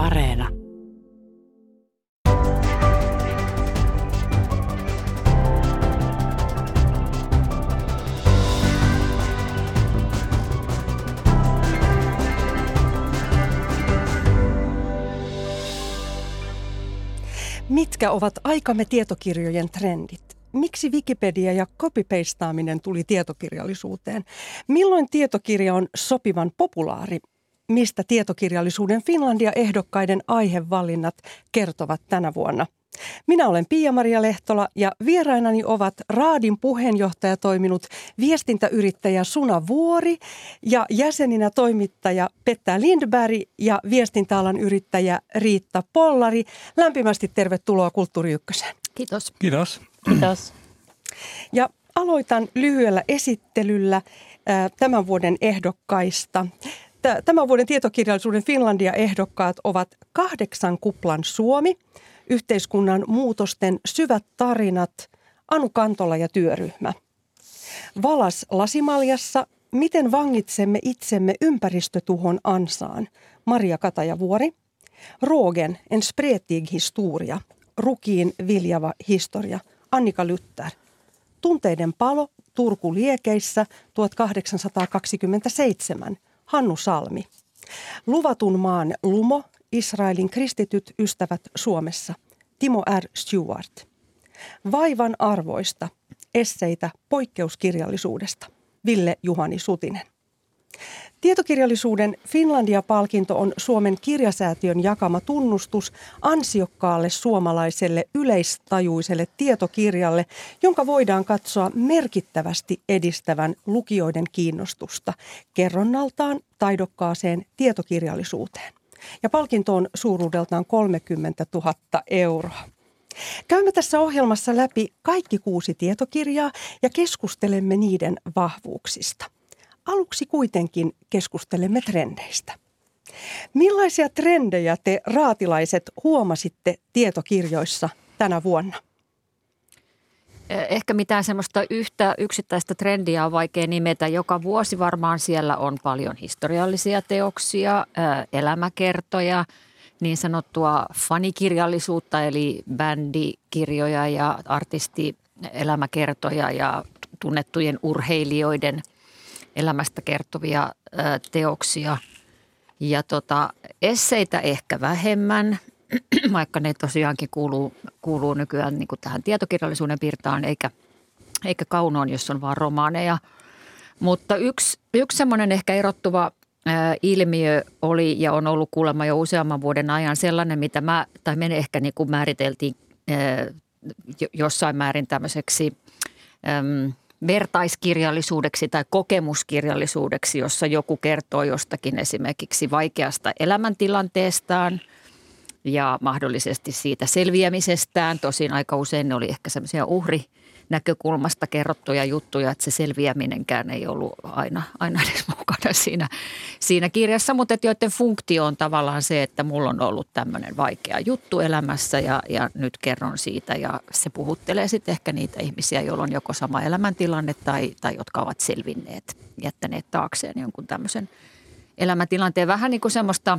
Areena. Mitkä ovat aikamme tietokirjojen trendit? Miksi Wikipedia ja copypastaaminen tuli tietokirjallisuuteen? Milloin tietokirja on sopivan populaari? Mistä tietokirjallisuuden Finlandia-ehdokkaiden aihevalinnat kertovat tänä vuonna? Minä olen Pia-Maria Lehtola ja vierainani ovat Raadin puheenjohtaja toiminut viestintäyrittäjä Suna Vuori ja jäseninä toimittaja Petta Lindberg ja viestintäalan yrittäjä Riitta Pollari. Lämpimästi tervetuloa Kulttuuri Ykköseen. Kiitos. Kiitos. Kiitos. Ja aloitan lyhyellä esittelyllä tämän vuoden ehdokkaista. Tämän vuoden tietokirjallisuuden Finlandia-ehdokkaat ovat kahdeksan kuplan Suomi, yhteiskunnan muutosten syvät tarinat, Anu Kantola ja työryhmä. Valas Lasimaljassa, miten vangitsemme itsemme ympäristötuhon ansaan, Maria Katajavuori. Rogen, en spretig historia, rukiin viljava historia, Annika Lyttär. Tunteiden palo Turku liekeissä 1827, Hannu Salmi. Luvatun maan lumo, Israelin kristityt ystävät Suomessa, Timo R. Stewart. Vaivan arvoista, esseitä poikkeuskirjallisuudesta, Ville Juhani Sutinen. Tietokirjallisuuden Finlandia-palkinto on Suomen kirjasäätiön jakama tunnustus ansiokkaalle suomalaiselle yleistajuiselle tietokirjalle, jonka voidaan katsoa merkittävästi edistävän lukijoiden kiinnostusta kerronnaltaan taidokkaaseen tietokirjallisuuteen. Ja palkinto on suuruudeltaan 30 000 euroa. Käymme tässä ohjelmassa läpi kaikki kuusi tietokirjaa ja keskustelemme niiden vahvuuksista – Aluksi kuitenkin keskustelemme trendeistä. Millaisia trendejä te raatilaiset huomasitte tietokirjoissa tänä vuonna? Ehkä mitään semmoista yhtä yksittäistä trendiä on vaikea nimetä. Joka vuosi varmaan siellä on paljon historiallisia teoksia, elämäkertoja, niin sanottua fanikirjallisuutta eli bändikirjoja ja artistielämäkertoja ja tunnettujen urheilijoiden – elämästä kertovia teoksia. Ja tota, esseitä ehkä vähemmän, vaikka ne tosiaankin kuuluu, kuuluu nykyään niin kuin tähän tietokirjallisuuden piirtaan, eikä, eikä kaunoon, jos on vaan romaaneja. Mutta yksi, yksi semmoinen ehkä erottuva ilmiö oli ja on ollut kuulemma jo useamman vuoden ajan sellainen, mitä mä, tai me ehkä niin kuin määriteltiin ää, jossain määrin tämmöiseksi – vertaiskirjallisuudeksi tai kokemuskirjallisuudeksi, jossa joku kertoo jostakin esimerkiksi vaikeasta elämäntilanteestaan ja mahdollisesti siitä selviämisestään. Tosin aika usein ne oli ehkä semmoisia uhri näkökulmasta kerrottuja juttuja, että se selviäminenkään ei ollut aina, aina edes mukana siinä, siinä kirjassa, mutta että joiden funktio on tavallaan se, että mulla on ollut tämmöinen vaikea juttu elämässä ja, ja nyt kerron siitä ja se puhuttelee sitten ehkä niitä ihmisiä, joilla on joko sama elämäntilanne tai, tai jotka ovat selvinneet, jättäneet taakseen jonkun tämmöisen elämäntilanteen. Vähän niin kuin semmoista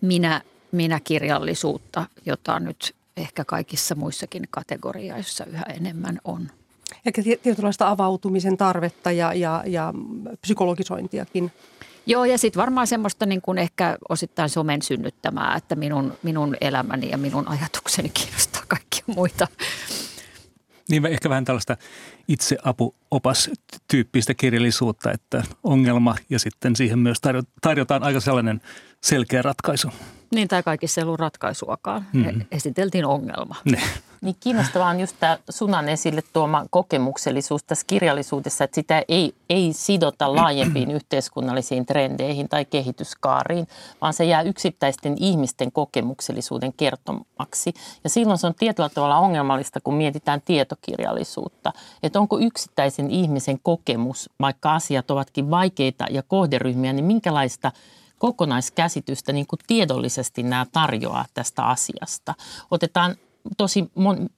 minä, minä-kirjallisuutta, jota nyt ehkä kaikissa muissakin kategorioissa yhä enemmän on. Ehkä tietynlaista avautumisen tarvetta ja, ja, ja psykologisointiakin. Joo, ja sitten varmaan semmoista niin kuin ehkä osittain somen synnyttämää, että minun, minun elämäni ja minun ajatukseni kiinnostaa kaikkia muita. Niin ehkä vähän tällaista itseapuopas-tyyppistä kirjallisuutta, että ongelma ja sitten siihen myös tarjotaan aika sellainen selkeä ratkaisu. Niin, tai kaikissa ei ollut ratkaisuakaan. Mm-hmm. Esiteltiin ongelma. Ne. Niin kiinnostavaa on just tämä Sunan esille tuoma kokemuksellisuus tässä kirjallisuudessa, että sitä ei, ei sidota laajempiin yhteiskunnallisiin trendeihin tai kehityskaariin, vaan se jää yksittäisten ihmisten kokemuksellisuuden kertomaksi. Ja silloin se on tietyllä tavalla ongelmallista, kun mietitään tietokirjallisuutta. Että onko yksittäisen ihmisen kokemus, vaikka asiat ovatkin vaikeita ja kohderyhmiä, niin minkälaista – kokonaiskäsitystä niin kuin tiedollisesti nämä tarjoaa tästä asiasta. Otetaan tosi mon,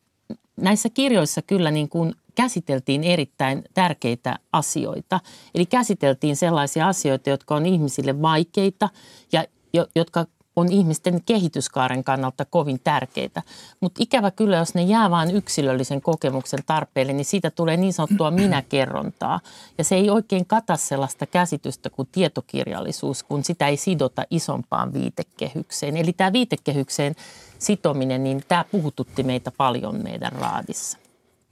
näissä kirjoissa kyllä niin kuin käsiteltiin erittäin tärkeitä asioita. Eli käsiteltiin sellaisia asioita, jotka on ihmisille vaikeita ja jo, jotka on ihmisten kehityskaaren kannalta kovin tärkeitä. Mutta ikävä kyllä, jos ne jää vain yksilöllisen kokemuksen tarpeelle, niin siitä tulee niin sanottua minäkerrontaa. Ja se ei oikein kata sellaista käsitystä kuin tietokirjallisuus, kun sitä ei sidota isompaan viitekehykseen. Eli tämä viitekehykseen sitominen, niin tämä puhututti meitä paljon meidän raadissa.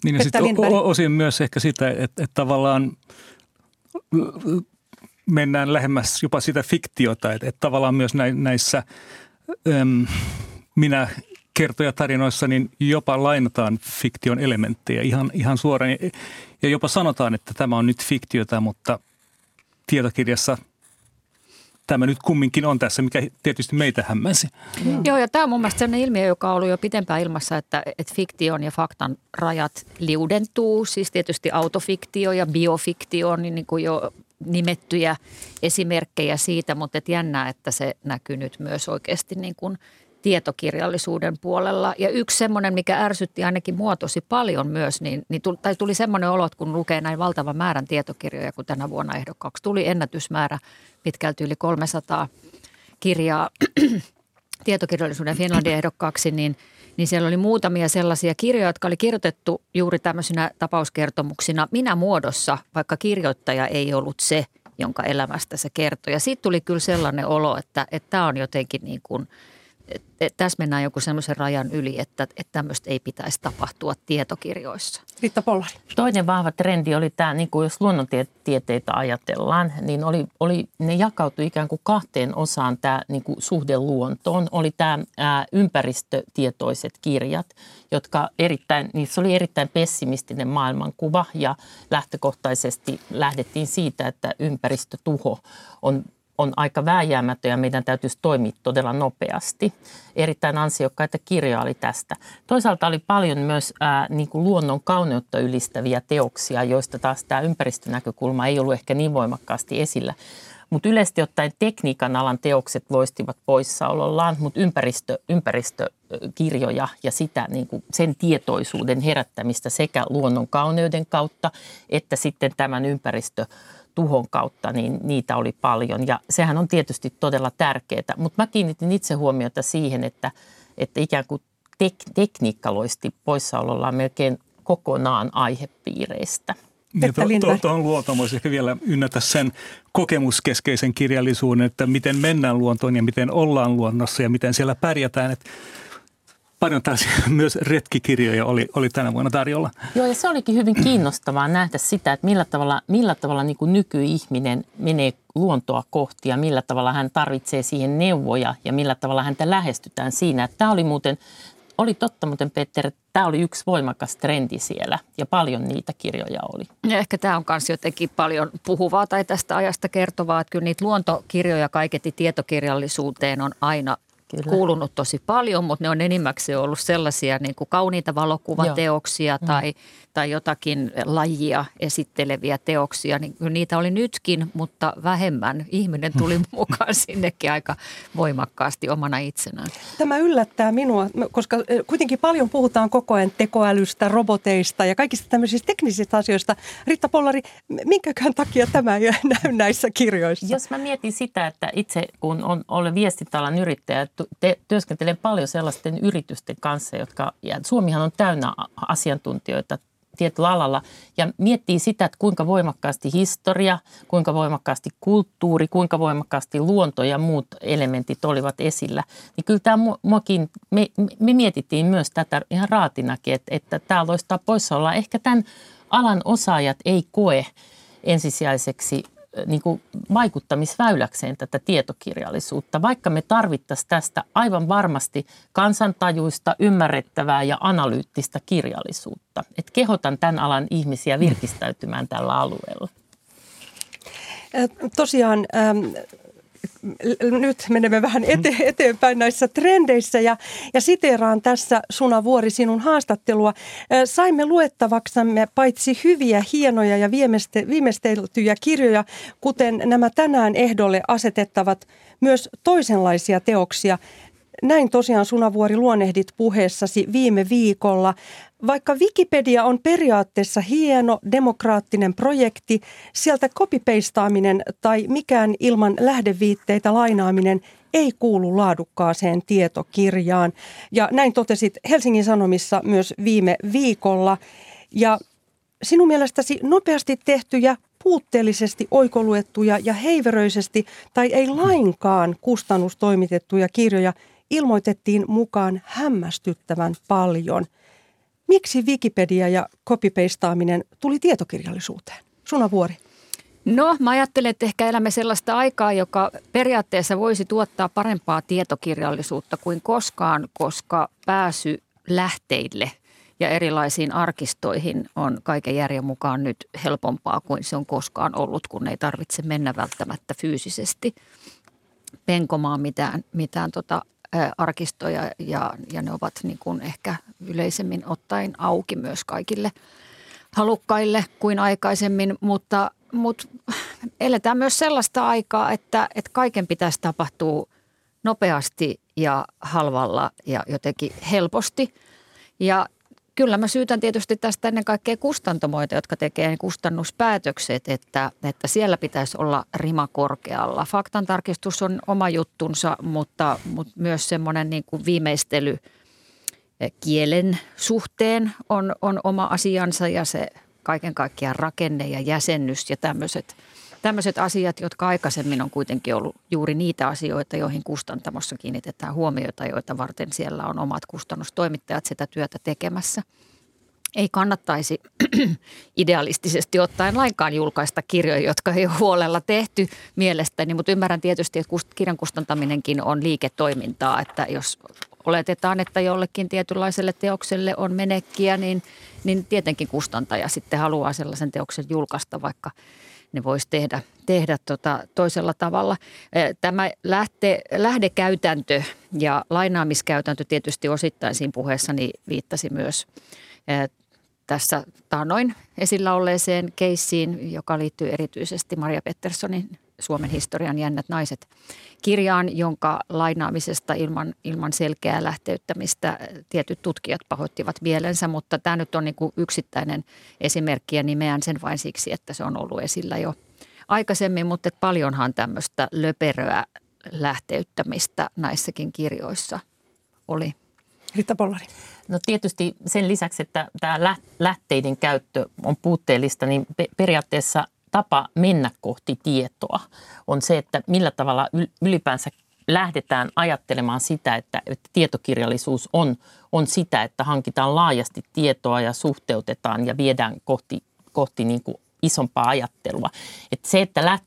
Niin ja sitten osin myös ehkä sitä, että, että tavallaan mennään lähemmäs jopa sitä fiktiota, että, että tavallaan myös näissä äm, minä kertojatarinoissa niin jopa lainataan fiktion elementtejä ihan, ihan suoraan. Ja jopa sanotaan, että tämä on nyt fiktiota, mutta tietokirjassa – tämä nyt kumminkin on tässä, mikä tietysti meitä hämmäsi. Mm. Joo, ja tämä on mun mielestä sellainen ilmiö, joka on ollut jo pitempään ilmassa, että, että fiktion ja faktan rajat liudentuu. Siis tietysti autofiktio ja biofiktio on niin kuin jo nimettyjä esimerkkejä siitä, mutta et jännää, että se näkyy nyt myös oikeasti niin kuin tietokirjallisuuden puolella. Ja yksi semmoinen, mikä ärsytti ainakin mua tosi paljon myös, niin, niin tuli, tai tuli semmoinen olo, että kun lukee näin valtavan määrän tietokirjoja, kun tänä vuonna ehdokkaaksi tuli ennätysmäärä pitkälti yli 300 kirjaa tietokirjallisuuden Finlandin ehdokkaaksi, niin, niin siellä oli muutamia sellaisia kirjoja, jotka oli kirjoitettu juuri tämmöisinä tapauskertomuksina minä muodossa, vaikka kirjoittaja ei ollut se, jonka elämästä se kertoi. Ja siitä tuli kyllä sellainen olo, että tämä on jotenkin niin kuin – tässä mennään joku semmoisen rajan yli, että, että tämmöistä ei pitäisi tapahtua tietokirjoissa. Riitta Pollari. Toinen vahva trendi oli tämä, niin kuin jos luonnontieteitä ajatellaan, niin oli, oli, ne jakautui ikään kuin kahteen osaan tämä niin kuin suhde luontoon. Oli tämä ää, ympäristötietoiset kirjat, jotka erittäin, niissä oli erittäin pessimistinen maailmankuva ja lähtökohtaisesti lähdettiin siitä, että ympäristötuho on on aika vääjäämätön ja meidän täytyisi toimia todella nopeasti. Erittäin ansiokkaita kirjoja oli tästä. Toisaalta oli paljon myös ää, niin kuin luonnon kauneutta ylistäviä teoksia, joista taas tämä ympäristönäkökulma ei ollut ehkä niin voimakkaasti esillä. Mutta yleisesti ottaen tekniikan alan teokset loistivat poissaolollaan, mutta ympäristö, ympäristökirjoja ja sitä, niin kuin sen tietoisuuden herättämistä sekä luonnon kauneuden kautta että sitten tämän ympäristö tuhon kautta, niin niitä oli paljon. Ja sehän on tietysti todella tärkeää. Mutta mä kiinnitin itse huomiota siihen, että, että ikään kuin tek- tekniikka loisti poissaolollaan melkein kokonaan aihepiireistä. Tuohon to, to, luontoon voisi ehkä vielä ynnätä sen kokemuskeskeisen kirjallisuuden, että miten mennään luontoon ja miten ollaan luonnossa ja miten siellä pärjätään. Että paljon taas myös retkikirjoja oli, oli tänä vuonna tarjolla. Joo, ja se olikin hyvin kiinnostavaa nähdä sitä, että millä tavalla, millä tavalla niin kuin nykyihminen menee luontoa kohti ja millä tavalla hän tarvitsee siihen neuvoja ja millä tavalla häntä lähestytään siinä. Että tämä oli muuten, oli totta muuten Peter, että tämä oli yksi voimakas trendi siellä ja paljon niitä kirjoja oli. Ja ehkä tämä on myös jotenkin paljon puhuvaa tai tästä ajasta kertovaa, että kyllä niitä luontokirjoja kaiketi tietokirjallisuuteen on aina Kyllä. kuulunut tosi paljon, mutta ne on enimmäkseen ollut sellaisia niin kuin kauniita valokuvateoksia Joo. tai, mm. tai jotakin lajia esitteleviä teoksia. Niin niitä oli nytkin, mutta vähemmän. Ihminen tuli mukaan sinnekin aika voimakkaasti omana itsenään. Tämä yllättää minua, koska kuitenkin paljon puhutaan koko ajan tekoälystä, roboteista ja kaikista tämmöisistä teknisistä asioista. Riitta Pollari, minkäkään takia tämä ei näy näissä kirjoissa? Jos mä mietin sitä, että itse kun on, olen viestintäalan yrittäjä, te, työskentelen paljon sellaisten yritysten kanssa, jotka, ja Suomihan on täynnä asiantuntijoita tietyllä alalla ja miettii sitä, että kuinka voimakkaasti historia, kuinka voimakkaasti kulttuuri, kuinka voimakkaasti luonto ja muut elementit olivat esillä. Niin kyllä tämä muakin, me, me mietittiin myös tätä ihan raatinakin, että, että tämä loistaa poissaoloa. Ehkä tämän alan osaajat ei koe ensisijaiseksi niin kuin vaikuttamisväyläkseen tätä tietokirjallisuutta, vaikka me tarvittaisiin tästä aivan varmasti kansantajuista, ymmärrettävää ja analyyttistä kirjallisuutta. Et kehotan tämän alan ihmisiä virkistäytymään tällä alueella. Tosiaan nyt menemme vähän ete, eteenpäin näissä trendeissä ja, ja siteeraan tässä Suna Vuori sinun haastattelua. Saimme luettavaksamme paitsi hyviä, hienoja ja viimeiste, viimeisteltyjä kirjoja, kuten nämä tänään ehdolle asetettavat myös toisenlaisia teoksia. Näin tosiaan Sunavuori luonnehdit puheessasi viime viikolla. Vaikka Wikipedia on periaatteessa hieno demokraattinen projekti, sieltä kopipeistaaminen tai mikään ilman lähdeviitteitä lainaaminen ei kuulu laadukkaaseen tietokirjaan. Ja näin totesit Helsingin Sanomissa myös viime viikolla. Ja sinun mielestäsi nopeasti tehtyjä puutteellisesti oikoluettuja ja heiveröisesti tai ei lainkaan kustannustoimitettuja kirjoja ilmoitettiin mukaan hämmästyttävän paljon. Miksi Wikipedia ja copypastaaminen tuli tietokirjallisuuteen? Suna Vuori. No, mä ajattelen, että ehkä elämme sellaista aikaa, joka periaatteessa voisi tuottaa parempaa tietokirjallisuutta kuin koskaan, koska pääsy lähteille ja erilaisiin arkistoihin on kaiken järjen mukaan nyt helpompaa kuin se on koskaan ollut, kun ei tarvitse mennä välttämättä fyysisesti penkomaan mitään, mitään tota, arkistoja ja, ja ne ovat niin kuin ehkä yleisemmin ottaen auki myös kaikille halukkaille kuin aikaisemmin, mutta, mutta eletään myös sellaista aikaa, että, että kaiken pitäisi tapahtua nopeasti ja halvalla ja jotenkin helposti. Ja Kyllä mä syytän tietysti tästä ennen kaikkea kustantamoita, jotka tekee kustannuspäätökset, että, että siellä pitäisi olla rima korkealla. Faktantarkistus on oma juttunsa, mutta, mutta myös semmoinen niin kuin viimeistely eh, kielen suhteen on, on oma asiansa ja se kaiken kaikkiaan rakenne ja jäsennys ja tämmöiset – tämmöiset asiat, jotka aikaisemmin on kuitenkin ollut juuri niitä asioita, joihin kustantamossa kiinnitetään huomiota, joita varten siellä on omat kustannustoimittajat sitä työtä tekemässä. Ei kannattaisi idealistisesti ottaen lainkaan julkaista kirjoja, jotka ei ole huolella tehty mielestäni, mutta ymmärrän tietysti, että kirjan kustantaminenkin on liiketoimintaa, että jos oletetaan, että jollekin tietynlaiselle teokselle on menekkiä, niin, niin tietenkin kustantaja sitten haluaa sellaisen teoksen julkaista, vaikka – ne voisi tehdä, tehdä tota toisella tavalla. Tämä lähte, lähdekäytäntö ja lainaamiskäytäntö tietysti osittain siinä puheessani viittasi myös tässä taanoin esillä olleeseen keissiin, joka liittyy erityisesti Maria Petterssonin Suomen historian jännät naiset kirjaan, jonka lainaamisesta ilman, ilman selkeää lähteyttämistä tietyt tutkijat pahoittivat mielensä, mutta tämä nyt on niin kuin yksittäinen esimerkki ja nimeän sen vain siksi, että se on ollut esillä jo aikaisemmin, mutta paljonhan tämmöistä löperöä lähteyttämistä näissäkin kirjoissa oli. Riitta Pollari. No tietysti sen lisäksi, että tämä lähteiden käyttö on puutteellista, niin periaatteessa tapa mennä kohti tietoa on se, että millä tavalla ylipäänsä lähdetään ajattelemaan sitä, että, että tietokirjallisuus on, on sitä, että hankitaan laajasti tietoa ja suhteutetaan ja viedään kohti, kohti niin kuin isompaa ajattelua. Että se, että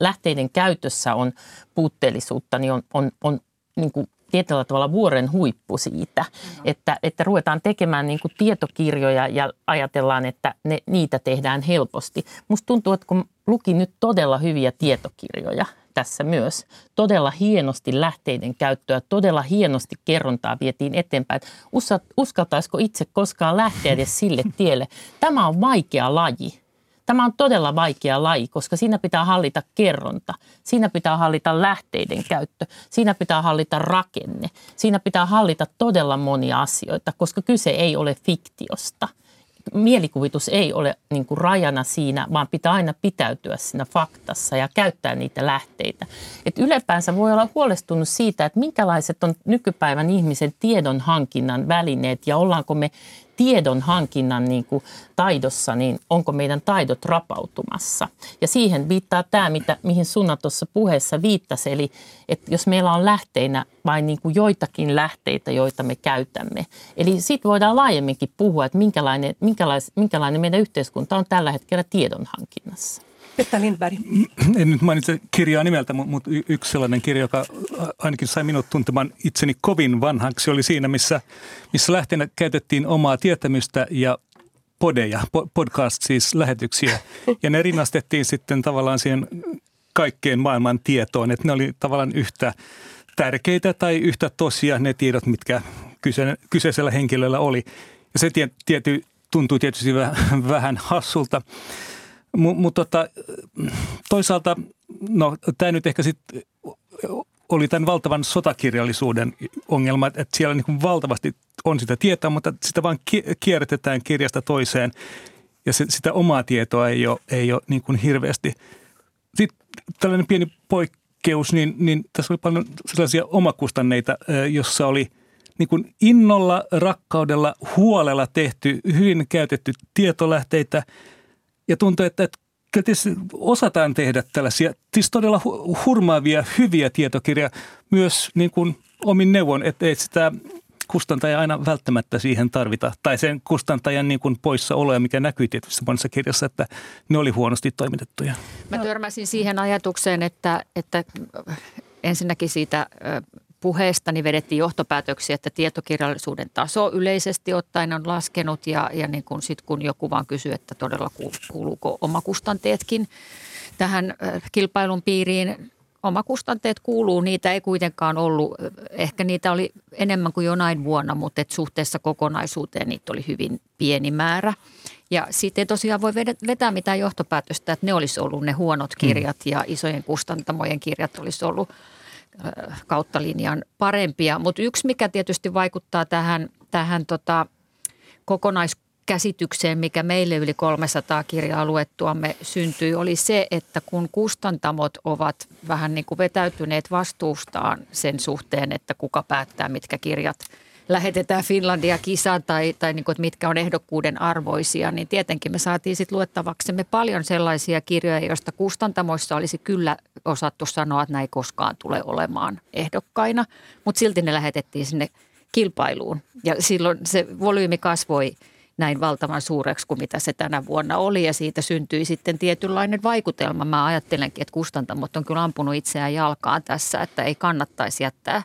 lähteiden käytössä on puutteellisuutta, niin on, on, on niin kuin tietyllä tavalla vuoren huippu siitä, mm-hmm. että, että ruvetaan tekemään niin kuin tietokirjoja ja ajatellaan, että ne, niitä tehdään helposti. Musta tuntuu, että kun luki nyt todella hyviä tietokirjoja tässä myös, todella hienosti lähteiden käyttöä, todella hienosti kerrontaa vietiin eteenpäin. Uskaltaisiko itse koskaan lähteä edes sille tielle? Tämä on vaikea laji. Tämä on todella vaikea laji, koska siinä pitää hallita kerronta, siinä pitää hallita lähteiden käyttö, siinä pitää hallita rakenne, siinä pitää hallita todella monia asioita, koska kyse ei ole fiktiosta. Mielikuvitus ei ole niin kuin rajana siinä, vaan pitää aina pitäytyä siinä faktassa ja käyttää niitä lähteitä. Et ylipäänsä voi olla huolestunut siitä, että minkälaiset on nykypäivän ihmisen tiedon hankinnan välineet ja ollaanko me tiedon hankinnan niin kuin taidossa, niin onko meidän taidot rapautumassa. Ja siihen viittaa tämä, mitä, mihin Sunna tuossa puheessa viittasi, eli että jos meillä on lähteinä vain niin kuin joitakin lähteitä, joita me käytämme. Eli sitten voidaan laajemminkin puhua, että minkälainen, minkälainen, minkälainen meidän yhteiskunta on tällä hetkellä tiedon hankinnassa. Pekka Lindberg. En nyt mainitse kirjaa nimeltä, mutta yksi sellainen kirja, joka ainakin sai minut tuntemaan itseni kovin vanhaksi, oli siinä, missä, missä lähteenä käytettiin omaa tietämystä ja podeja, podcast siis lähetyksiä. Ja ne rinnastettiin sitten tavallaan siihen kaikkeen maailman tietoon, että ne oli tavallaan yhtä tärkeitä tai yhtä tosia ne tiedot, mitkä kyseisellä henkilöllä oli. Ja se tiety, tuntuu tietysti vähän hassulta. Mutta tota, toisaalta, no tämä nyt ehkä sitten oli tämän valtavan sotakirjallisuuden ongelma, että siellä niin valtavasti on sitä tietoa, mutta sitä vaan kierrätetään kirjasta toiseen ja se, sitä omaa tietoa ei ole, ei ole niin kuin hirveästi. Sitten tällainen pieni poik, poikkeus, niin, niin tässä oli paljon sellaisia omakustanneita, jossa oli niin kuin innolla, rakkaudella, huolella tehty, hyvin käytetty tietolähteitä ja tuntuu, että, että kyllä osataan tehdä tällaisia, siis todella hurmaavia, hyviä tietokirjoja myös niin kuin omin neuvon, että ei sitä kustantaja aina välttämättä siihen tarvita. Tai sen kustantajan niin kuin poissaoloja, mikä näkyy tietysti monessa kirjassa, että ne oli huonosti toimitettuja. Mä törmäsin siihen ajatukseen, että, että ensinnäkin siitä puheestani vedettiin johtopäätöksiä, että tietokirjallisuuden taso yleisesti ottaen on laskenut ja, ja niin kun sit kun joku vaan kysyy, että todella kuuluuko omakustanteetkin tähän kilpailun piiriin, omakustanteet kuuluu, niitä ei kuitenkaan ollut, ehkä niitä oli enemmän kuin jonain vuonna, mutta et suhteessa kokonaisuuteen niitä oli hyvin pieni määrä. Ja sitten tosiaan voi vetää mitään johtopäätöstä, että ne olisi ollut ne huonot kirjat ja isojen kustantamojen kirjat olisi ollut kautta linjan parempia. Mutta yksi, mikä tietysti vaikuttaa tähän, tähän tota kokonaiskäsitykseen, mikä meille yli 300 kirjaa luettuamme syntyi, oli se, että kun kustantamot ovat vähän niin kuin vetäytyneet vastuustaan sen suhteen, että kuka päättää, mitkä kirjat – lähetetään Finlandia kisaan tai, tai niin kuin, että mitkä on ehdokkuuden arvoisia, niin tietenkin me saatiin sitten luettavaksemme paljon sellaisia kirjoja, joista kustantamoissa olisi kyllä osattu sanoa, että näin koskaan tule olemaan ehdokkaina, mutta silti ne lähetettiin sinne kilpailuun. Ja silloin se volyymi kasvoi näin valtavan suureksi kuin mitä se tänä vuonna oli. Ja siitä syntyi sitten tietynlainen vaikutelma. Mä ajattelenkin, että kustantamot on kyllä ampunut itseään jalkaan tässä, että ei kannattaisi jättää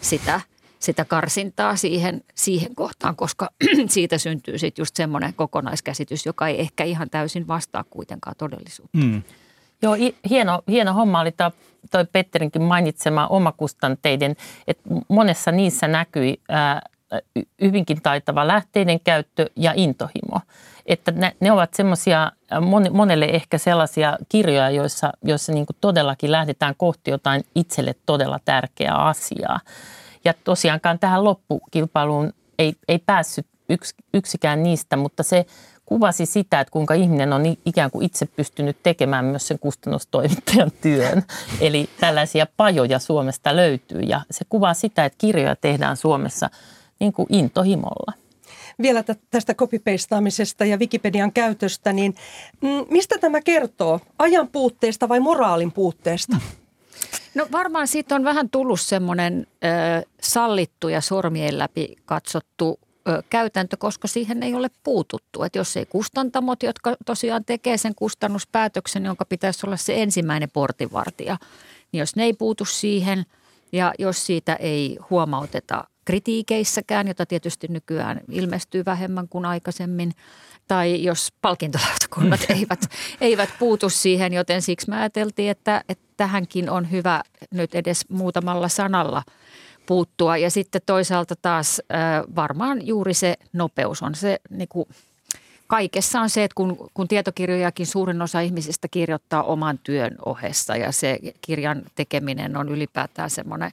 sitä – sitä karsintaa siihen, siihen kohtaan, koska siitä syntyy sitten just semmoinen kokonaiskäsitys, joka ei ehkä ihan täysin vastaa kuitenkaan todellisuutta. Mm. Joo, hieno, hieno homma oli toi Petterinkin mainitsema omakustanteiden, että monessa niissä näkyi ää, hyvinkin taitava lähteiden käyttö ja intohimo. Että ne, ne ovat semmoisia, monelle ehkä sellaisia kirjoja, joissa, joissa niin todellakin lähdetään kohti jotain itselle todella tärkeää asiaa. Ja tosiaankaan tähän loppukilpailuun ei, ei päässyt yks, yksikään niistä, mutta se kuvasi sitä, että kuinka ihminen on ikään kuin itse pystynyt tekemään myös sen kustannustoimittajan työn. Eli tällaisia pajoja Suomesta löytyy ja se kuvaa sitä, että kirjoja tehdään Suomessa niin kuin intohimolla. Vielä tästä copypastaamisesta ja Wikipedian käytöstä, niin mm, mistä tämä kertoo? Ajan puutteesta vai moraalin puutteesta? No varmaan siitä on vähän tullut semmoinen ö, sallittu ja sormien läpi katsottu ö, käytäntö, koska siihen ei ole puututtu. Että jos ei kustantamot, jotka tosiaan tekee sen kustannuspäätöksen, jonka pitäisi olla se ensimmäinen portinvartija, niin jos ne ei puutu siihen ja jos siitä ei huomauteta kritiikeissäkään, jota tietysti nykyään ilmestyy vähemmän kuin aikaisemmin, tai jos palkintolautakunnat eivät, eivät puutu siihen, joten siksi me ajateltiin, että, että tähänkin on hyvä nyt edes muutamalla sanalla puuttua. Ja sitten toisaalta taas varmaan juuri se nopeus on se niin kuin kaikessa on se, että kun, kun tietokirjojakin suurin osa ihmisistä kirjoittaa oman työn ohessa ja se kirjan tekeminen on ylipäätään semmoinen,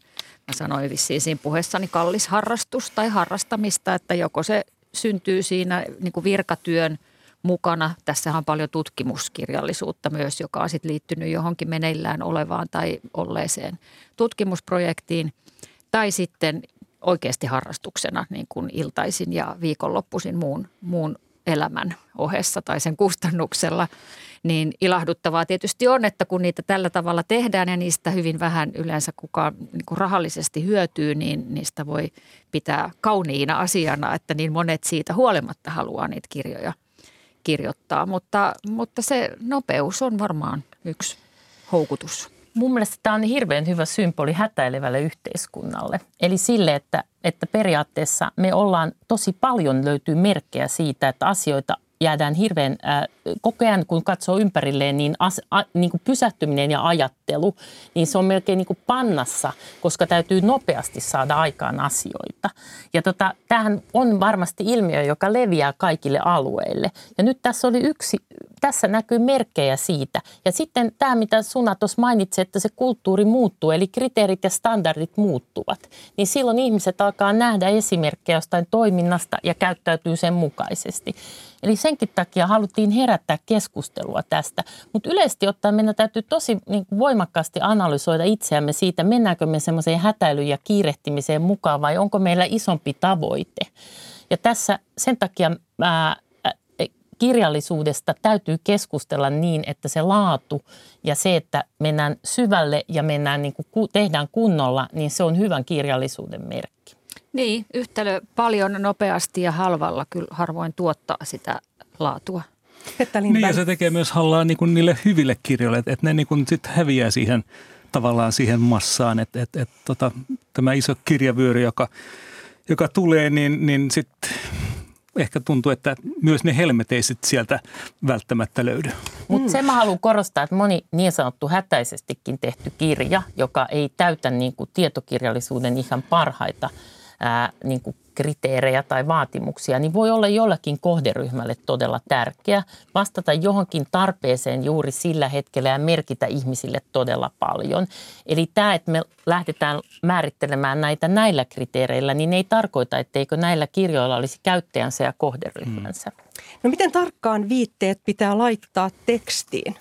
mä sanoin vissiin siinä puheessani kallis harrastus tai harrastamista, että joko se syntyy siinä niin kuin virkatyön – mukana. Tässä on paljon tutkimuskirjallisuutta myös, joka on sitten liittynyt johonkin meneillään olevaan tai olleeseen tutkimusprojektiin. Tai sitten oikeasti harrastuksena niin kuin iltaisin ja viikonloppuisin muun, muun elämän ohessa tai sen kustannuksella. Niin ilahduttavaa tietysti on, että kun niitä tällä tavalla tehdään ja niistä hyvin vähän yleensä kukaan niin kuin rahallisesti hyötyy, niin niistä voi pitää kauniina asiana, että niin monet siitä huolimatta haluaa niitä kirjoja – kirjoittaa, mutta, mutta se nopeus on varmaan yksi houkutus. Mun mielestä tämä on hirveän hyvä symboli hätäilevälle yhteiskunnalle. Eli sille, että, että periaatteessa me ollaan, tosi paljon löytyy merkkejä siitä, että asioita jäädään hirveän, äh, koko ajan kun katsoo ympärilleen, niin, as, a, niin kuin pysähtyminen ja ajattelu, niin se on melkein niin kuin pannassa, koska täytyy nopeasti saada aikaan asioita. Ja tota, tämähän on varmasti ilmiö, joka leviää kaikille alueille. Ja nyt tässä oli yksi tässä näkyy merkkejä siitä. Ja sitten tämä, mitä Suna tuossa mainitsi, että se kulttuuri muuttuu, eli kriteerit ja standardit muuttuvat. Niin silloin ihmiset alkaa nähdä esimerkkejä jostain toiminnasta ja käyttäytyy sen mukaisesti. Eli senkin takia haluttiin herättää keskustelua tästä. Mutta yleisesti ottaen meidän täytyy tosi niin voimakkaasti analysoida itseämme siitä, mennäänkö me semmoiseen hätäilyyn ja kiirehtimiseen mukaan vai onko meillä isompi tavoite. Ja tässä sen takia ää, kirjallisuudesta täytyy keskustella niin, että se laatu ja se, että mennään syvälle ja mennään niin kuin, tehdään kunnolla, niin se on hyvän kirjallisuuden merkki. Niin, yhtälö paljon nopeasti ja halvalla kyllä harvoin tuottaa sitä laatua. Niin ja se tekee myös hallaa niin kuin niille hyville kirjoille, että, että ne niin kuin sit häviää siihen tavallaan siihen massaan, että, että, että tota, tämä iso kirjavyöry, joka, joka tulee, niin, niin sitten ehkä tuntuu, että myös ne helmeteiset sieltä välttämättä löydy. Mutta se mä haluan korostaa, että moni niin sanottu hätäisestikin tehty kirja, joka ei täytä niin kuin tietokirjallisuuden ihan parhaita ää, niin kuin kriteerejä tai vaatimuksia, niin voi olla jollakin kohderyhmälle todella tärkeä vastata johonkin tarpeeseen juuri sillä hetkellä ja merkitä ihmisille todella paljon. Eli tämä, että me lähdetään määrittelemään näitä näillä kriteereillä, niin ei tarkoita, etteikö näillä kirjoilla olisi käyttäjänsä ja kohderyhmänsä. Hmm. No miten tarkkaan viitteet pitää laittaa tekstiin?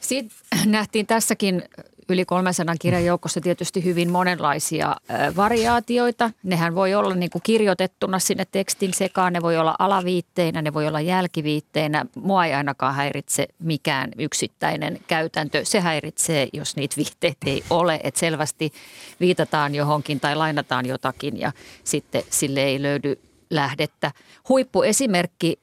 Siitä nähtiin tässäkin yli 300 kirjan joukossa tietysti hyvin monenlaisia variaatioita. Nehän voi olla niin kuin kirjoitettuna sinne tekstin sekaan, ne voi olla alaviitteinä, ne voi olla jälkiviitteinä. Mua ei ainakaan häiritse mikään yksittäinen käytäntö. Se häiritsee, jos niitä viitteitä ei ole, että selvästi viitataan johonkin tai lainataan jotakin ja sitten sille ei löydy lähdettä. Huippuesimerkki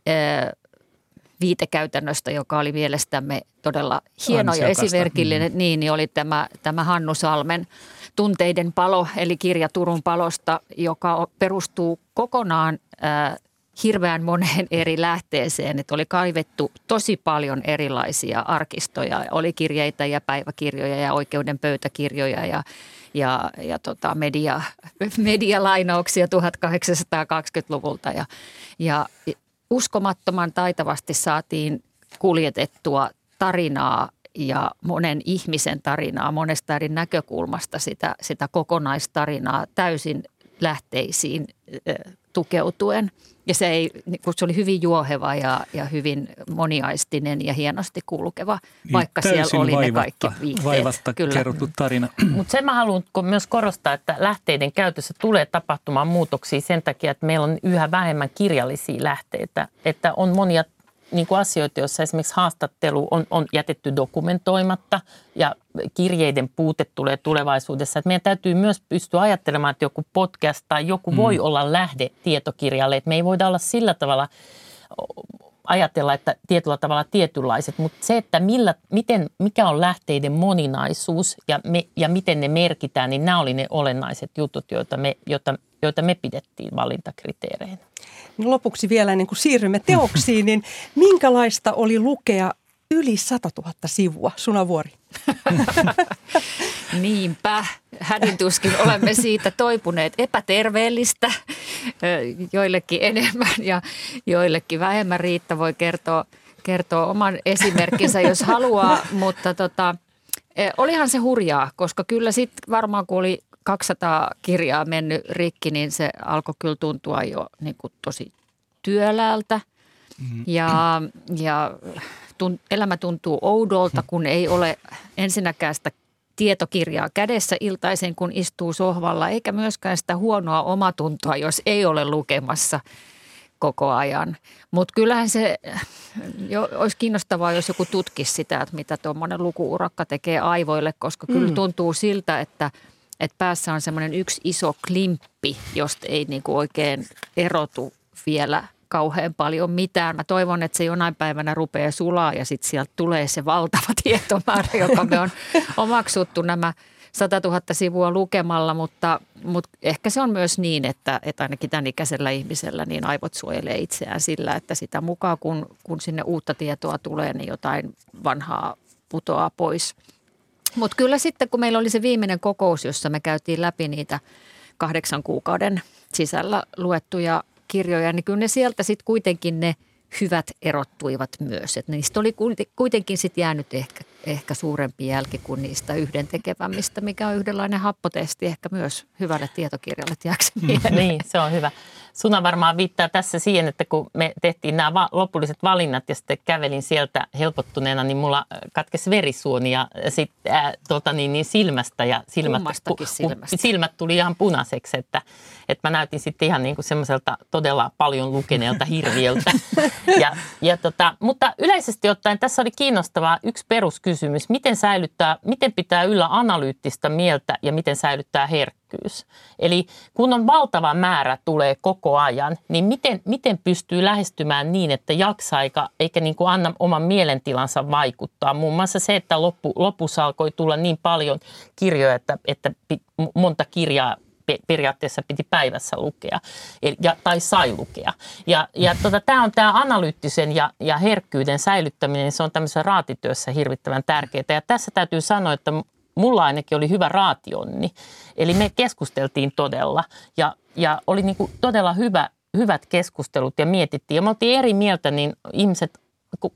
viitekäytännöstä, joka oli mielestämme todella hieno ja esimerkillinen, mm. niin, niin oli tämä, tämä Hannu Salmen Tunteiden palo, eli kirja Turun palosta, joka perustuu kokonaan äh, hirveän moneen eri lähteeseen. Että oli kaivettu tosi paljon erilaisia arkistoja. Oli kirjeitä ja päiväkirjoja ja oikeuden pöytäkirjoja ja, ja, ja tota media, medialainauksia 1820-luvulta. Ja, ja uskomattoman taitavasti saatiin kuljetettua tarinaa ja monen ihmisen tarinaa, monesta eri näkökulmasta sitä, sitä kokonaistarinaa täysin lähteisiin tukeutuen. Ja se, ei, niin se oli hyvin juoheva ja, ja hyvin moniaistinen ja hienosti kulkeva, niin, vaikka siellä oli vaivatta, ne kaikki viitteet. Vaivatta Kyllä. kerrottu tarina. Mutta sen mä haluan myös korostaa, että lähteiden käytössä tulee tapahtumaan muutoksia sen takia, että meillä on yhä vähemmän kirjallisia lähteitä. Että on monia niin kuin asioita, joissa esimerkiksi haastattelu on, on jätetty dokumentoimatta ja kirjeiden puute tulee tulevaisuudessa. Että meidän täytyy myös pystyä ajattelemaan, että joku podcast tai joku mm. voi olla lähde tietokirjalle. Että me ei voida olla sillä tavalla ajatella, että tietyllä tavalla tietynlaiset, mutta se, että millä, miten, mikä on lähteiden moninaisuus ja, me, ja miten ne merkitään, niin nämä oli ne olennaiset jutut, joita me, joita, joita me pidettiin valintakriteereinä. No lopuksi vielä ennen kuin siirrymme teoksiin, niin minkälaista oli lukea yli 100 000 sivua, Sunavuori? Niinpä, hädintuskin olemme siitä toipuneet epäterveellistä, joillekin enemmän ja joillekin vähemmän. Riitta voi kertoa, kertoa oman esimerkkinsä, jos haluaa, mutta tota, olihan se hurjaa, koska kyllä sitten varmaan kun oli 200 kirjaa mennyt rikki, niin se alkoi kyllä tuntua jo niin kuin tosi työläältä. Mm-hmm. Ja, ja elämä tuntuu oudolta, kun ei ole ensinnäkään sitä tietokirjaa kädessä iltaisen, kun istuu sohvalla, eikä myöskään sitä huonoa omatuntoa, jos ei ole lukemassa koko ajan. Mutta kyllähän se jo, olisi kiinnostavaa, jos joku tutkisi sitä, että mitä tuommoinen lukuurakka tekee aivoille, koska kyllä mm. tuntuu siltä, että – että päässä on semmoinen yksi iso klimppi, josta ei niin kuin oikein erotu vielä kauhean paljon mitään. Mä toivon, että se jonain päivänä rupeaa sulaa ja sitten sieltä tulee se valtava tietomäärä, joka me on omaksuttu nämä 100 000 sivua lukemalla, mutta, mutta ehkä se on myös niin, että, että ainakin tämän ikäisellä ihmisellä niin aivot suojelee itseään sillä, että sitä mukaan kun, kun sinne uutta tietoa tulee, niin jotain vanhaa putoaa pois – mutta kyllä sitten, kun meillä oli se viimeinen kokous, jossa me käytiin läpi niitä kahdeksan kuukauden sisällä luettuja kirjoja, niin kyllä ne sieltä sitten kuitenkin ne hyvät erottuivat myös. Et niistä oli kuitenkin sit jäänyt ehkä, ehkä suurempi jälki kuin niistä yhdentekevämmistä, mikä on yhdenlainen happotesti ehkä myös hyvälle tietokirjalle, mm. Niin, se on hyvä. Suna varmaan viittaa tässä siihen, että kun me tehtiin nämä va- lopulliset valinnat ja sitten kävelin sieltä helpottuneena, niin mulla katkesi verisuoni ja sit, äh, tota niin, niin silmästä ja silmät, pu, silmästä. silmät tuli ihan punaiseksi, että, että mä näytin sitten ihan niin kuin semmoiselta todella paljon lukeneelta hirviöltä. ja, ja tota, mutta yleisesti ottaen tässä oli kiinnostavaa yksi peruskysymys, miten säilyttää, miten pitää yllä analyyttistä mieltä ja miten säilyttää herkkyys. Eli kun on valtava määrä tulee koko ajan, niin miten, miten pystyy lähestymään niin, että jaksaa eikä, eikä niin kuin anna oman mielentilansa vaikuttaa. Muun muassa se, että loppu, lopussa alkoi tulla niin paljon kirjoja, että, että monta kirjaa periaatteessa piti päivässä lukea ja, tai sai lukea. Ja, ja tota, tämä on tämä analyyttisen ja, ja herkkyyden säilyttäminen, se on tämmöisessä raatityössä hirvittävän tärkeää. Ja tässä täytyy sanoa, että mulla ainakin oli hyvä raationni. Eli me keskusteltiin todella ja, ja oli niin kuin todella hyvä, hyvät keskustelut ja mietittiin. Ja me oltiin eri mieltä, niin ihmiset